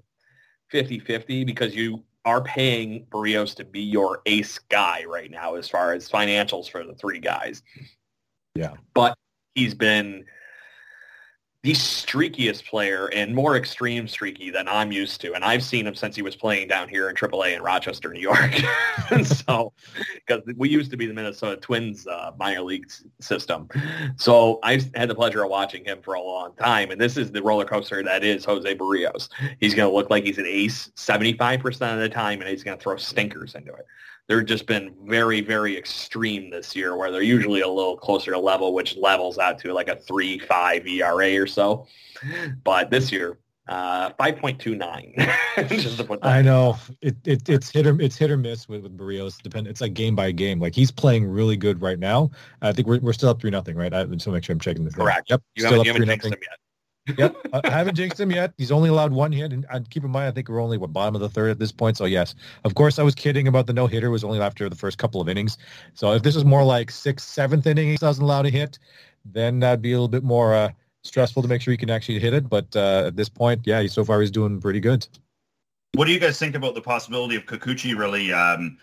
50-50 because you are paying Berrios to be your ace guy right now as far as financials for the three guys. Yeah. But he's been the streakiest player and more extreme streaky than I'm used to. And I've seen him since he was playing down here in AAA in Rochester, New York. <laughs> and so, because we used to be the Minnesota Twins uh, minor league system. So I've had the pleasure of watching him for a long time. And this is the roller coaster that is Jose Berrios. He's going to look like he's an ace 75% of the time, and he's going to throw stinkers into it they've just been very, very extreme this year where they're usually a little closer to level, which levels out to like a 3-5 ERA or so. But this year, uh, 5.29. <laughs> I know it, it it's hit or it's hit or miss with, with Berrios. Depend. It's like game by game. Like he's playing really good right now. I think we're, we're still up three nothing, right? I just want to make sure I'm checking this. Correct. Yep. You still haven't, up three nothing yet yep, I haven't jinxed him yet. He's only allowed one hit, and I'd keep in mind, I think we're only what bottom of the third at this point. So yes, of course, I was kidding about the no hitter. Was only after the first couple of innings. So if this is more like sixth, seventh inning, he doesn't allow to hit, then that'd be a little bit more uh, stressful to make sure he can actually hit it. But uh, at this point, yeah, so far he's doing pretty good. What do you guys think about the possibility of Kikuchi really um,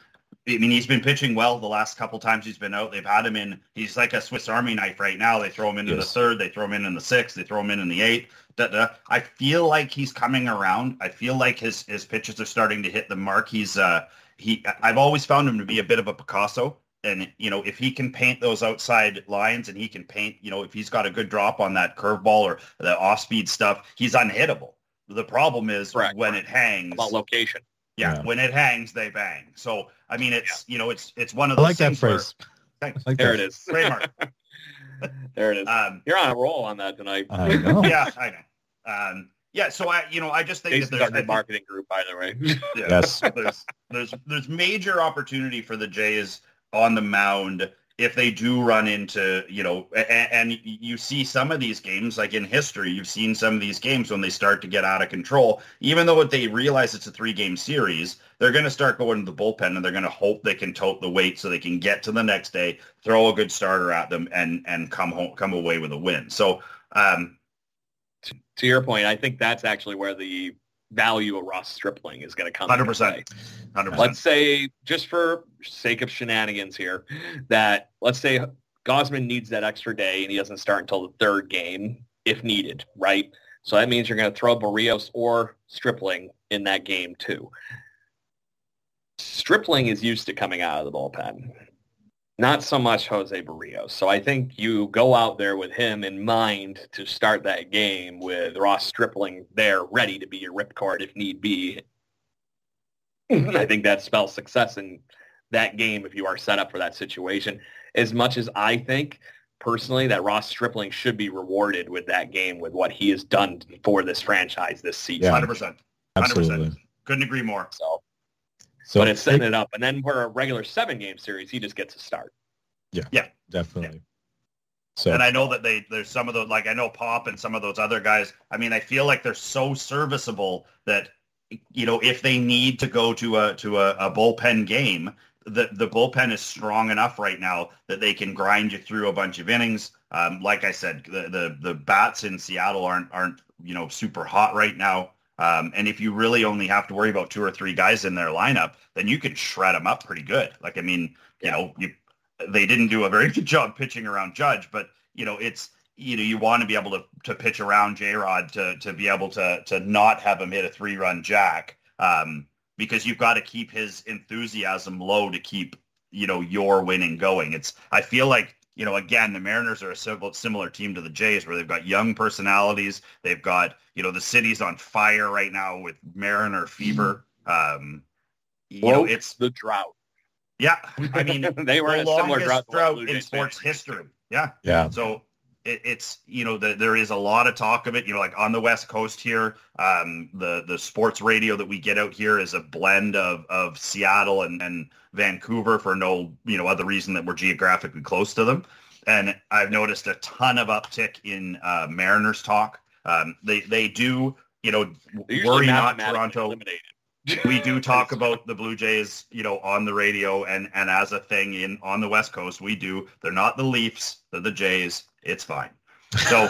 I mean, he's been pitching well the last couple times he's been out. They've had him in. He's like a Swiss Army knife right now. They throw him into yes. the third, they throw him in in the sixth, they throw him in in the eighth. Da, da. I feel like he's coming around. I feel like his his pitches are starting to hit the mark. He's uh he. I've always found him to be a bit of a Picasso. And you know, if he can paint those outside lines, and he can paint, you know, if he's got a good drop on that curveball or the off-speed stuff, he's unhittable. The problem is Correct. when it hangs. About location. Yeah, yeah, when it hangs, they bang. So I mean, it's yeah. you know, it's it's one of those. I like that phrase. Where, thanks. Like there that. it is. <laughs> Trademark. <laughs> there it is. Um, You're on a roll on that tonight. I know. <laughs> yeah, I know. Um, yeah, so I, you know, I just think that there's a marketing group, by the way. Yeah, yes, there's there's there's major opportunity for the Jays on the mound if they do run into, you know, and, and, you see some of these games, like in history, you've seen some of these games when they start to get out of control, even though they realize it's a three-game series, they're going to start going to the bullpen and they're going to hope they can tote the weight so they can get to the next day, throw a good starter at them, and and come home, come away with a win. So, um, to, to your point, I think that's actually where the value of Ross Stripling is going to come. Hundred percent. Hundred. Let's say, just for sake of shenanigans here, that let's say Gausman needs that extra day and he doesn't start until the third game if needed, right? So that means you're going to throw Berrios or Stripling in that game too. Stripling is used to coming out of the bullpen not so much Jose Berrios. So I think you go out there with him in mind to start that game with Ross Stripling there ready to be your ripcord if need be. I think that spells success in that game if you are set up for that situation. As much as I think personally that Ross Stripling should be rewarded with that game with what he has done for this franchise this season. Yeah, 100%. 100%. Absolutely. Couldn't agree more. So so but it's setting it up, and then for a regular seven game series, he just gets a start. Yeah, yeah, definitely. Yeah. So, and I know that they there's some of those like I know Pop and some of those other guys. I mean, I feel like they're so serviceable that you know if they need to go to a to a, a bullpen game, the the bullpen is strong enough right now that they can grind you through a bunch of innings. Um, like I said, the, the the bats in Seattle aren't aren't you know super hot right now. Um, and if you really only have to worry about two or three guys in their lineup, then you can shred them up pretty good. Like, I mean, you know, you, they didn't do a very <laughs> good job pitching around Judge, but you know, it's you know, you want to be able to to pitch around J Rod to to be able to to not have him hit a three run jack, um, because you've got to keep his enthusiasm low to keep you know your winning going. It's I feel like you know, again, the Mariners are a similar team to the Jays where they've got young personalities. They've got, you know, the city's on fire right now with Mariner fever. Um, you well, know, it's the drought. Yeah. I mean, <laughs> they were the a similar drought, drought in sports history. Yeah. Yeah. So it, it's, you know, the, there is a lot of talk of it, you know, like on the West Coast here, um, the, the sports radio that we get out here is a blend of, of Seattle and, and Vancouver for no, you know, other reason that we're geographically close to them. and I've noticed a ton of uptick in uh, Mariners talk. Um, they they do, you know, worry not Toronto. Eliminated. We do talk about the Blue Jays, you know, on the radio and and as a thing in on the West Coast. We do. They're not the Leafs. They're the Jays. It's fine. So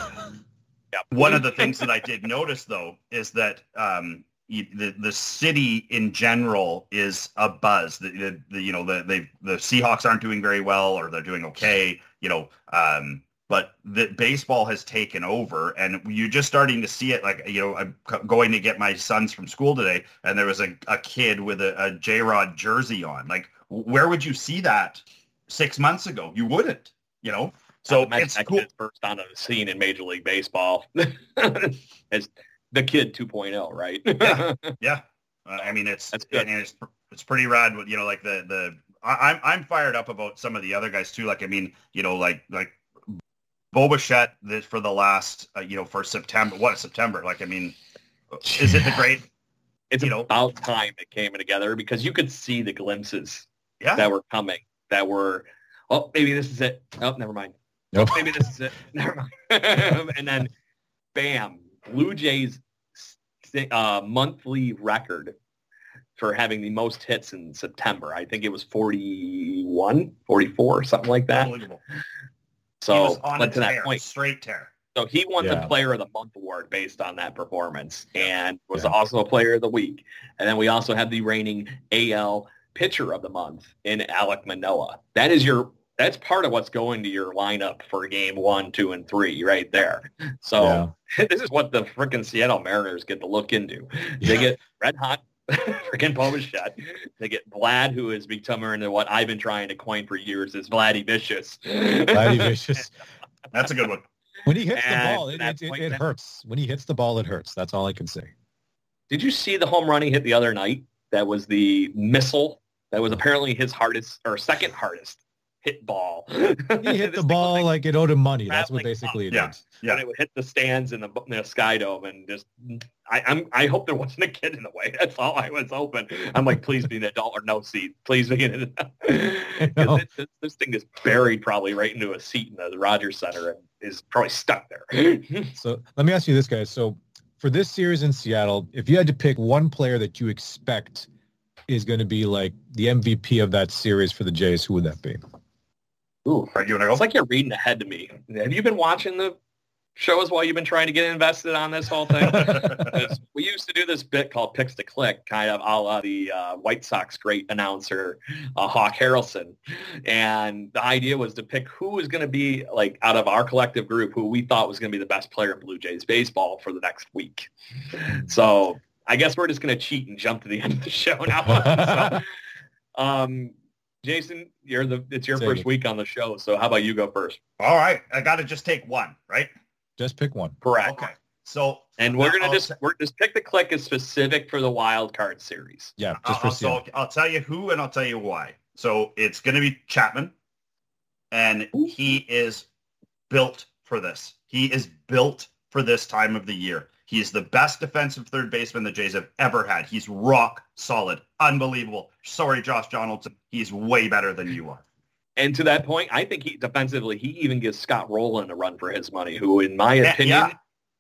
one of the things that I did notice though is that um, the the city in general is a buzz. The, the, the you know the they the Seahawks aren't doing very well or they're doing okay. You know, um, but the baseball has taken over, and you're just starting to see it. Like you know, I'm going to get my sons from school today, and there was a, a kid with a, a J Rod jersey on. Like, where would you see that six months ago? You wouldn't. You know, so it's cool. First on the scene in Major League Baseball <laughs> as the kid 2.0, right? yeah, <laughs> yeah. Uh, I mean, it's That's good. and it's it's pretty rad. You know, like the the I, I'm I'm fired up about some of the other guys too. Like I mean, you know, like like Bo Bichette this for the last uh, you know for September. What September? Like I mean, is it the great? It's you know, about know? time it came together because you could see the glimpses yeah. that were coming. That were oh maybe this is it. Oh never mind. Nope. Maybe this is it. <laughs> Never mind. <laughs> and then, bam, Blue Jays uh, monthly record for having the most hits in September. I think it was 41, 44, something like that. So, but to that point, straight tear. So he won yeah. the Player of the Month award based on that performance, and was yeah. also a Player of the Week. And then we also have the reigning AL Pitcher of the Month in Alek Manoah. That is your that's part of what's going to your lineup for game one, two, and three right there. So yeah. <laughs> this is what the freaking Seattle Mariners get to look into. They get red hot <laughs> freaking Bo Bichette. They get Vlad, who has become into what I've been trying to coin for years is Vladdy Vicious. Vladdy Vicious. <laughs> That's a good one. When he hits and the ball, it, it, it, it hurts. When he hits the ball, it hurts. That's all I can say. Did you see the home run he hit the other night? That was the missile. That was apparently his hardest or second hardest hit ball. he hit <laughs> the ball like, like, it owed him money. That's what basically up. it yeah. is. Yeah, and it would hit the stands in the, in the Sky Dome and just. I, I'm. I hope there wasn't a kid in the way. <laughs> That's all I was hoping. I'm like, please be an adult or no seat. Please be an adult. <laughs> this, this thing is buried probably right into a seat in the Rogers Center and is probably stuck there. <laughs> so let me ask you this, guys. So for this series in Seattle, if you had to pick one player that you expect is going to be like the MVP of that series for the Jays, who would that be? Ooh, right, you want to go? It's like you're reading ahead to me. Have you been watching the shows why you've been trying to get invested on this whole thing? <laughs> we used to do this bit called Picks to Click, kind of a la the uh, White Sox great announcer uh, Hawk Harrelson. And the idea was to pick who was going to be, like, out of our collective group, who we thought was going to be the best player in Blue Jays baseball for the next week. So I guess we're just going to cheat and jump to the <laughs> end of the show now. <laughs> so, um, Jason, you're the it's your Same. first week on the show, so how about you go first? All right, I got to just take one, right? Just pick one. Correct. Okay. So and we're gonna I'll just we're just pick the click is specific for the wild card series. Yeah, just for so I'll tell you who and I'll tell you why. So it's gonna be Chapman, and Ooh. he is built for this. He is built for this time of the year. He is the best defensive third baseman the Jays have ever had. He's rock solid, unbelievable. Sorry, Josh Donaldson. He's way better than you are. And to that point, I think he defensively, he even gives Scott Rolen a run for his money, who, in my yeah, opinion, yeah.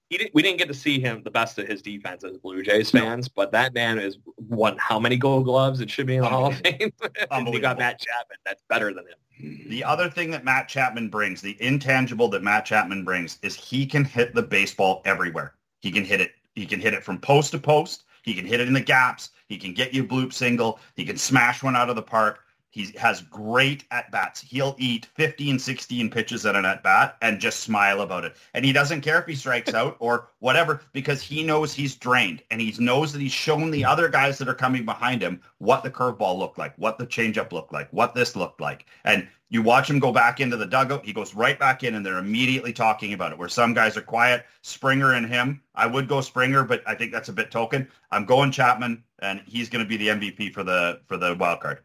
He didn't, we didn't get to see him the best of his defense as Blue Jays fans, no. but that man has won how many Gold Gloves? It should be in the Hall of Fame. <laughs> he got Matt Chapman. That's better than him. The other thing that Matt Chapman brings, the intangible that Matt Chapman brings, is he can hit the baseball everywhere. He can hit it. He can hit it from post to post. He can hit it in the gaps. He can get you a bloop single. He can smash one out of the park. He has great at bats. He'll eat 15, 16 pitches at an at bat and just smile about it. And he doesn't care if he strikes out <laughs> or whatever because he knows he's drained and he knows that he's shown the other guys that are coming behind him what the curveball looked like, what the changeup looked like, what this looked like. And you watch him go back into the dugout. He goes right back in and they're immediately talking about it. Where some guys are quiet, Springer and him. I would go Springer, but I think that's a bit token. I'm going Chapman and he's going to be the MVP for the for the wild card.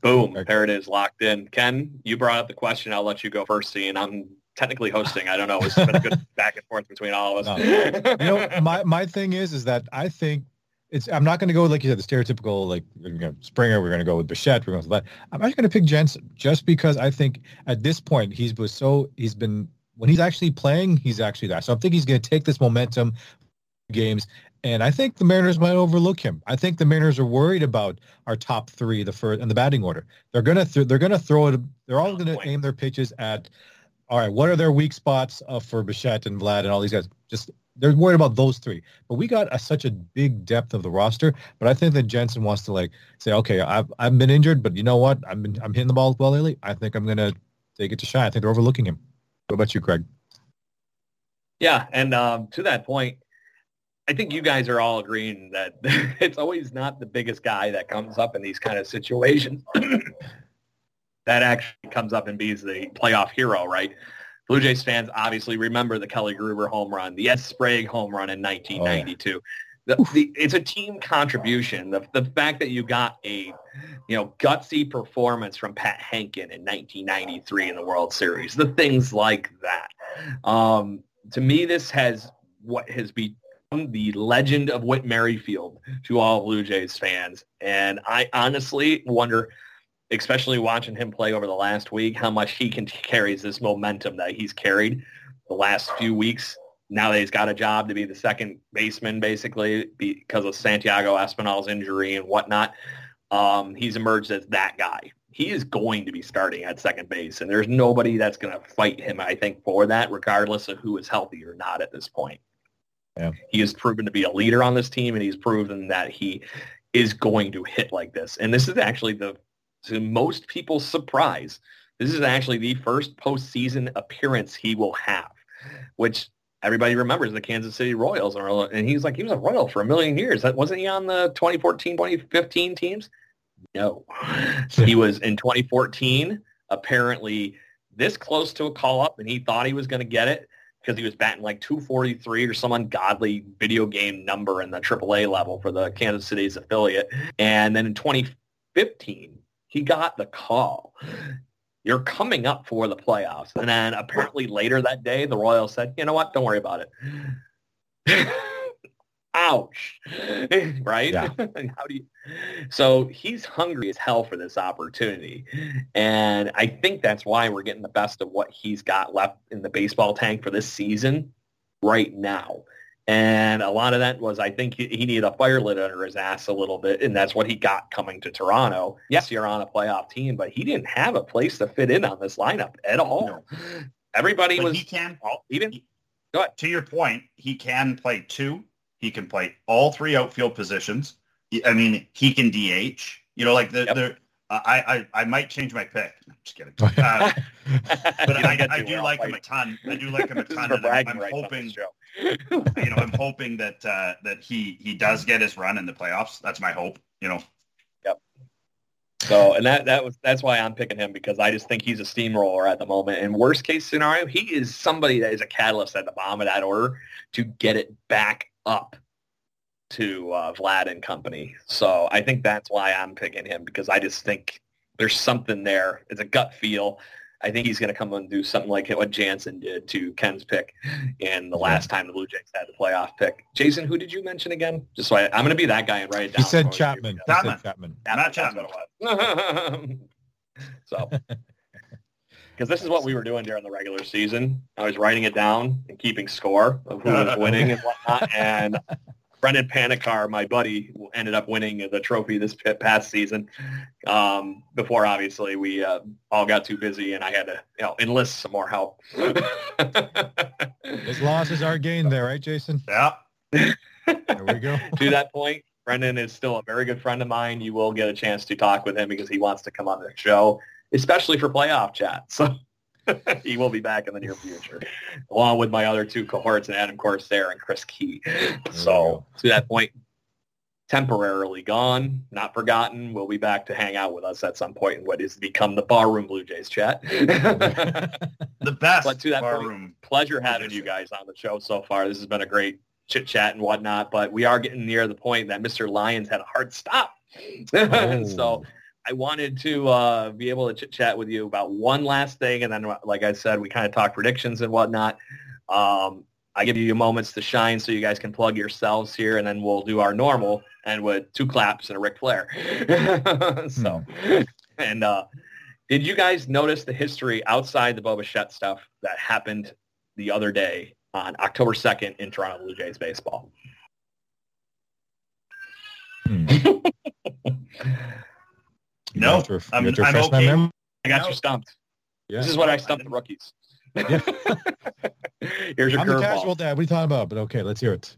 Boom. There it is, locked in. Ken, you brought up the question. I'll let you go first, seeing I'm technically hosting. I don't know. It's been a good <laughs> back and forth between all of us. No. you know, my, my thing is, is that I think it's I'm not going to go like you said the stereotypical like you know, Springer. We're going to go with Bichette. We're going to that. I'm actually going to pick Jansen just because I think at this point he's was so he's been when he's actually playing he's actually that. So I think he's going to take this momentum games. And I think the Mariners might overlook him. I think the Mariners are worried about our top three, the first and the batting order. They're gonna th- they're gonna throw it. They're all gonna aim their pitches at. All right, what are their weak spots uh, for Bichette and Vlad and all these guys? Just they're worried about those three. But we got a, such a big depth of the roster. But I think that Jansen wants to like say, okay, I've I've been injured, but you know what? Been I'm hitting the ball well lately. I think I'm gonna take it to shine. I think they're overlooking him. What about you, Craig? Yeah, and um, to that point, I think you guys are all agreeing that <laughs> it's always not the biggest guy that comes up in these kind of situations <clears throat> that actually comes up and be the playoff hero, right? Blue Jays fans obviously remember the Kelly Gruber home run, the Ed Sprague home run in 1992. Oh, yeah. the, the, it's a team contribution. The, the fact that you got a, you know, gutsy performance from Pat Hentgen in 1993 in the World Series, the things like that. Um, to me, this has what has become the legend of Whit Merrifield to all Blue Jays fans. And I honestly wonder – especially watching him play over the last week, how much he can carries this momentum that he's carried the last few weeks. Now that he's got a job to be the second baseman, basically because of Santiago Espinal's injury and whatnot, um, he's emerged as that guy. He is going to be starting at second base, and there's nobody that's going to fight him. I think for that, regardless of who is healthy or not at this point. Yeah. He has proven to be a leader on this team, and he's proven that he is going to hit like this. And this is actually the to most people's surprise, this is actually the first postseason appearance he will have, which everybody remembers the Kansas City Royals. And he's like, he was a Royal for a million years. That wasn't he on the 2014, 2015 teams? No. he was in 2014, apparently this close to a call up, and he thought he was going to get it because he was batting like 243 or some ungodly video game number in the AAA level for the Kansas City's affiliate. And then in 2015, he got the call. You're coming up for the playoffs. And then apparently later that day, the Royals said, you know what? Don't worry about it. <laughs> Ouch. <laughs> right? Yeah. <laughs> How do you so he's hungry as hell for this opportunity. And I think that's why we're getting the best of what he's got left in the baseball tank for this season right now. And a lot of that was, I think he, he, needed a fire lit under his ass a little bit, and that's what he got coming to Toronto. Yes, you're on a playoff team, but he didn't have a place to fit in on this lineup at all. No. Everybody but was. He can even. He, go ahead. To your point, he can play two. He can play all three outfield positions. I mean, he can DH. You know, like the, yep. the I, I I might change my pick. I'm just kidding. <laughs> Uh, but I, I, do like him a ton. I do like him a <laughs> ton. and I'm, I'm right hoping, <laughs> you know, I'm hoping that uh, that he he does get his run in the playoffs. That's my hope. You know. Yep. So, and that that was that's why I'm picking him because I just think he's a steamroller at the moment. And worst case scenario, he is somebody that is a catalyst at the bottom of that order to get it back up to uh, Vlad and company. So I think that's why I'm picking him because I just think there's something there. It's a gut feel. I think he's going to come and do something like what Jansen did to Ken's pick in the last time the Blue Jays had the playoff pick. Jason, who did you mention again? Just so I, am going to be that guy and write it down. He said Chapman. He Chapman. Said Chapman. Not Chapman. <laughs> so, because this is what we were doing during the regular season. I was writing it down and keeping score of who was winning and whatnot. <laughs> And Brendan Panikar, my buddy, ended up winning the trophy this past season. Um, before obviously we uh, all got too busy and I had to you know enlist some more help. <laughs> His losses are gained there, right, Jason? Yeah. There we go. <laughs> to that point, Brendan is still a very good friend of mine. You will get a chance to talk with him because he wants to come on the show, especially for playoff chat. So <laughs> he will be back in the near future, along with my other two cohorts and Adam Corsair and Chris Key. So to that point, temporarily gone, not forgotten. We'll be back to hang out with us at some point in what is become the Barroom Blue Jays chat. <laughs> the best but to that point, pleasure having you guys on the show so far. This has been a great chit chat and whatnot, but we are getting near the point that Mr. Lyons had a hard stop. <laughs> Oh. so I wanted to uh, be able to chit chat with you about one last thing, and then, like I said, we kind of talk predictions and whatnot. Um, I give you moments to shine so you guys can plug yourselves here, and then we'll do our normal and with two claps and a Ric Flair. <laughs> so, hmm. and uh, did you guys notice the history outside the Bo Bichette stuff that happened the other day on October 2nd in Toronto Blue Jays baseball? Hmm. <laughs> no, I'm, I'm okay. I got no. you stumped. Yeah. This is what I stumped the rookies. Yeah. <laughs> Here's your I'm the casual dad. What are you talking about? But okay, let's hear it.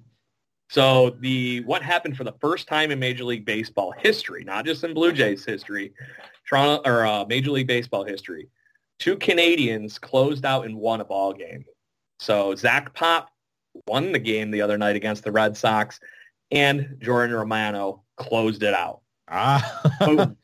So the what happened for the first time in Major League Baseball history, not just in Blue Jays history, Toronto or uh, Major League Baseball history, two Canadians closed out and won a ball game. So Zach Pop won the game the other night against the Red Sox, and Jordan Romano closed it out. Ah. <laughs>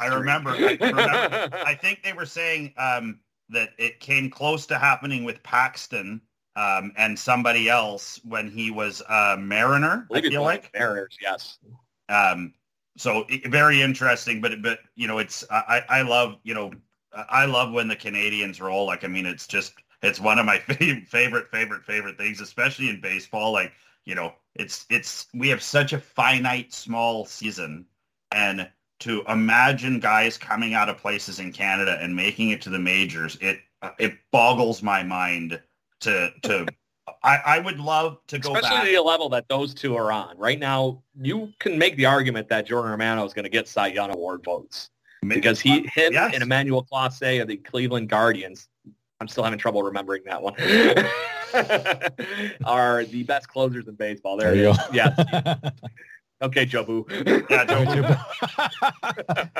I remember. I <laughs> remember. I think they were saying um, that it came close to happening with Paxton um, and somebody else when he was a Mariner. I, I feel like Mariners, yes. Um, so very interesting, but but you know, it's I I love you know I love when the Canadians roll. Like I mean, it's just it's one of my <laughs> favorite favorite favorite favorite things, especially in baseball. Like you know, it's it's we have such a finite small season, and to imagine guys coming out of places in Canada and making it to the majors, it it boggles my mind to to I, I would love to go especially back. the level that those two are on right now. You can make the argument that Jordan Romano is going to get Cy Young Award votes because he him yes. and Emmanuel Clase of the Cleveland Guardians. I'm still having trouble remembering that one. <laughs> are the best closers in baseball. There, there you go. Yeah. <laughs> Okay, Jobu. <laughs> Yeah, Jobu. <laughs>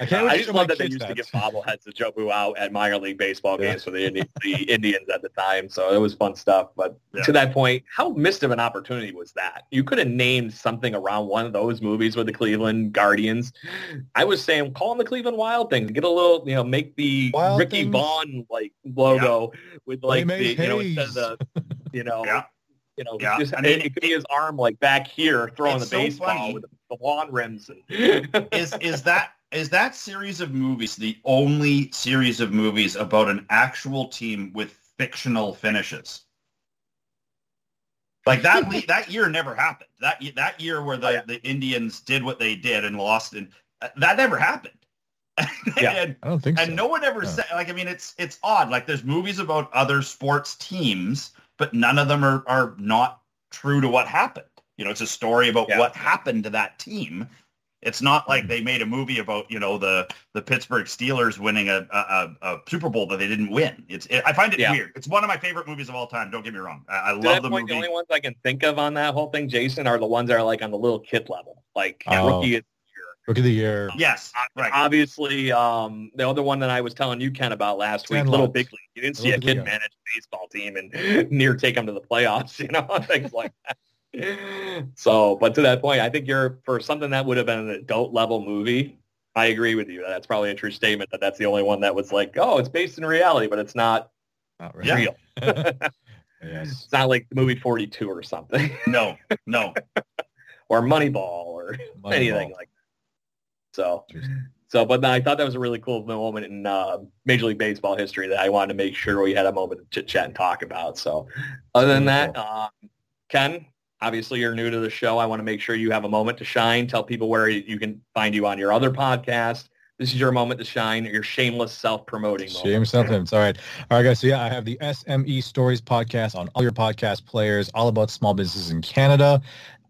I can't. I just love that they used that. to give bobbleheads to Jobu out at minor league baseball games yeah. for the, Indi- the Indians at the time. So it was fun stuff. But yeah. to that point, how missed of an opportunity was that? You could have named something around one of those movies with the Cleveland Guardians. I was saying, call them the Cleveland Wild Things. Get a little, you know, make the Wild Ricky things. Vaughn like logo yeah. with like the, you know, instead of the, you know. Yeah you know, yeah. just, I mean, it, could be his arm like back here throwing the so baseball funny. with the lawn rims. And... is is that is that series of movies the only series of movies about an actual team with fictional finishes? Like that that year never happened. That that year where the, oh, yeah. the Indians did what they did and lost, and uh, that never happened. <laughs> yeah, and, I don't think so. and so. no one ever said like I mean it's it's odd. Like there's movies about other sports teams but none of them are are not true to what happened. You know, it's a story about yeah. what happened to that team. It's not like mm-hmm. they made a movie about you know the the Pittsburgh Steelers winning a a, a Super Bowl that they didn't win. It's it, I find it yeah. weird. It's one of my favorite movies of all time. Don't get me wrong. I, I love the point, movie. The only ones I can think of on that whole thing, Jason, are the ones that are like on the little kid level, like oh. rookie Rookie of the year. Yes, right. Obviously, um, the other one that I was telling you, Ken, about last Stan week, Little Big League. You didn't see a kid manage a baseball team and <laughs> near take them to the playoffs, <laughs> you know, things like that. So, but to that point, I think you're for something that would have been an adult level movie. I agree with you. That's probably a true statement that that's the only one that was like, oh, it's based in reality, but it's not, not real. <laughs> yes. It's not like the movie 42 or something. No, no. or Moneyball or Moneyball. anything like that. So, so, but I thought that was a really cool moment in uh, Major League Baseball history that I wanted to make sure we had a moment to chit chat and talk about. So, other than that, uh, Ken, obviously you're new to the show. I want to make sure you have a moment to shine. Tell people where you can find you on your other podcast. This is your moment to shine. Your shameless self-promoting moment. Shameless self It's all right. All right, guys. So yeah, I have the SME Stories podcast on all your podcast players, all about small businesses in Canada.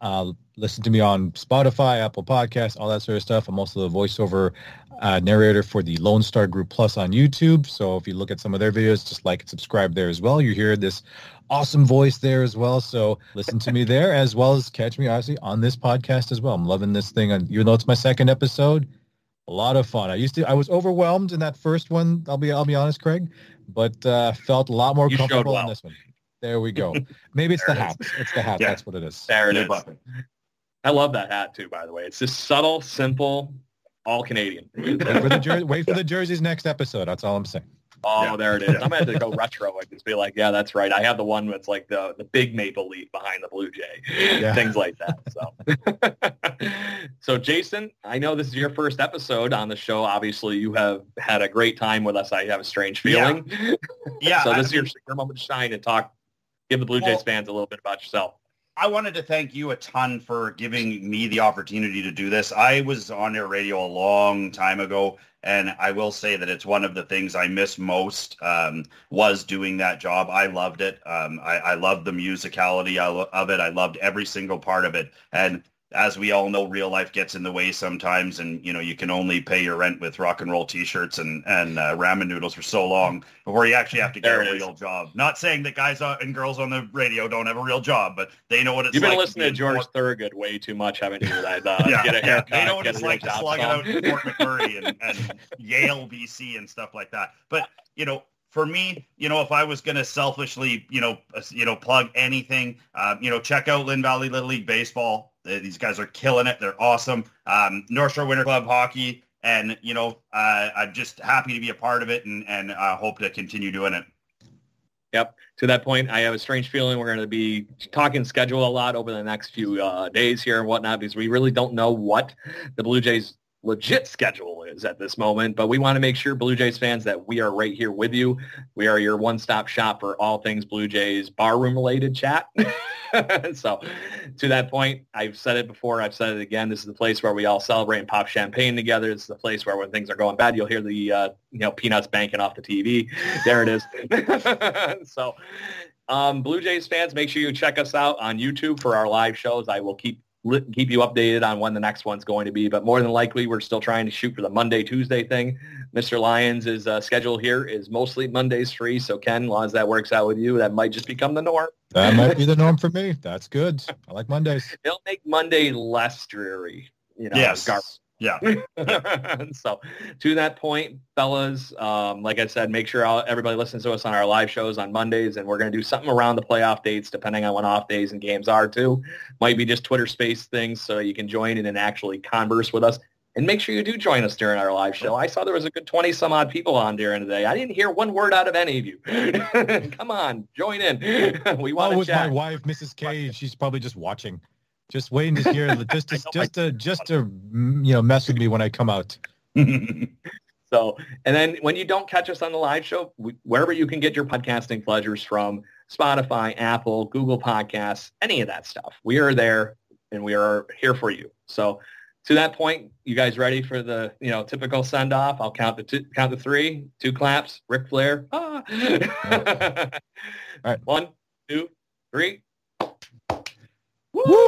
Uh, listen to me on Spotify, Apple Podcasts, all that sort of stuff. I'm also the voiceover uh, narrator for the Lone Star Group Plus on YouTube. So if you look at some of their videos, just like and subscribe there as well. You hear this awesome voice there as well. So listen to me there as well as catch me obviously on this podcast as well. I'm loving this thing. And even though it's my second episode, a lot of fun. I used to, I was overwhelmed in that first one. I'll be, I'll be honest, Craig, but uh, felt a lot more you comfortable well. in this one. There we go. <laughs> Maybe it's the hat. It's the hat. Yeah. That's what it is. There it is. I love that hat too, by the way. It's just subtle, simple, all Canadian. wait, for the jer- wait for the jerseys next episode. That's all I'm saying. Oh, yeah. there it is. I'm going to have to go <laughs> retro and just be like, yeah, that's right. I have the one that's like the, the big maple leaf behind the Blue Jay, yeah. things like that. So, <laughs> so Jason, I know this is your first episode on the show. Obviously, you have had a great time with us. I have a strange feeling. Yeah. <laughs> so this I is your, your moment to shine and talk, give the Blue well, Jays fans a little bit about yourself. I wanted to thank you a ton for giving me the opportunity to do this. I was on air radio a long time ago, and I will say that it's one of the things I miss most um, was doing that job. I loved it. Um, I, I loved the musicality of it. I loved every single part of it. And as we all know, real life gets in the way sometimes, and you know you can only pay your rent with rock and roll T-shirts and and uh, ramen noodles for so long before you actually have to get there a real job. Not saying that guys and girls on the radio don't have a real job, but they know what it's You've like. You've been listening to, to George Fort- Thurgood way too much, haven't you? Uh, <laughs> yeah, get a haircut, yeah. They know what it's like to slug it out in Fort McMurray and, and Yale, BC, and stuff like that. But you know, for me, you know, if I was going to selfishly, you know, uh, you know, plug anything, uh, you know, check out Lynn Valley Little League Baseball. These guys are killing it. They're awesome. Um, North Shore Winter Club Hockey. And, you know, uh, I'm just happy to be a part of it and, and I hope to continue doing it. Yep. To that point, I have a strange feeling we're going to be talking schedule a lot over the next few uh, days here and whatnot because we really don't know what the Blue Jays legit schedule is at this moment, but we want to make sure Blue Jays fans that we are right here with you. We are your one-stop shop for all things Blue Jays barroom related chat. <laughs> so to that point, I've said it before, I've said it again. This is the place where we all celebrate and pop champagne together. Is the place where when things are going bad, you'll hear the uh, you know peanuts banking off the TV. There it is. <laughs> so um, Blue Jays fans, make sure you check us out on YouTube for our live shows. I will keep keep you updated on when the next one's going to be. But more than likely, we're still trying to shoot for the Monday, Tuesday thing. Mr. Lyons' uh, schedule here is mostly Mondays free. So Ken, as long as that works out with you, that might just become the norm. That might be the <laughs> norm for me. That's good. I like Mondays. It'll make Monday less dreary. You know, yes. Yeah. <laughs> so to that point, fellas, um, like I said, make sure all, everybody listens to us on our live shows on Mondays, and we're going to do something around the playoff dates, depending on when off days and games are too. Might be just Twitter space things, so you can join in and actually converse with us. And make sure you do join us during our live show. I saw there was a good 20 some odd people on during the day. I didn't hear one word out of any of you. <laughs> Come on, join in. <laughs> we want to with chat. my wife, Mrs. K. She's probably just watching just waiting to hear <laughs> just to, just to just to you know mess with me when I come out. <laughs> so, and then when you don't catch us on the live show, wherever you can get your podcasting pleasures from, Spotify, Apple, Google Podcasts, any of that stuff, we are there and we are here for you. So, to that point, you guys ready for the you know typical send off? I'll count the two, count the three, two claps, Ric Flair. Ah. All right, one, two, three. Woo!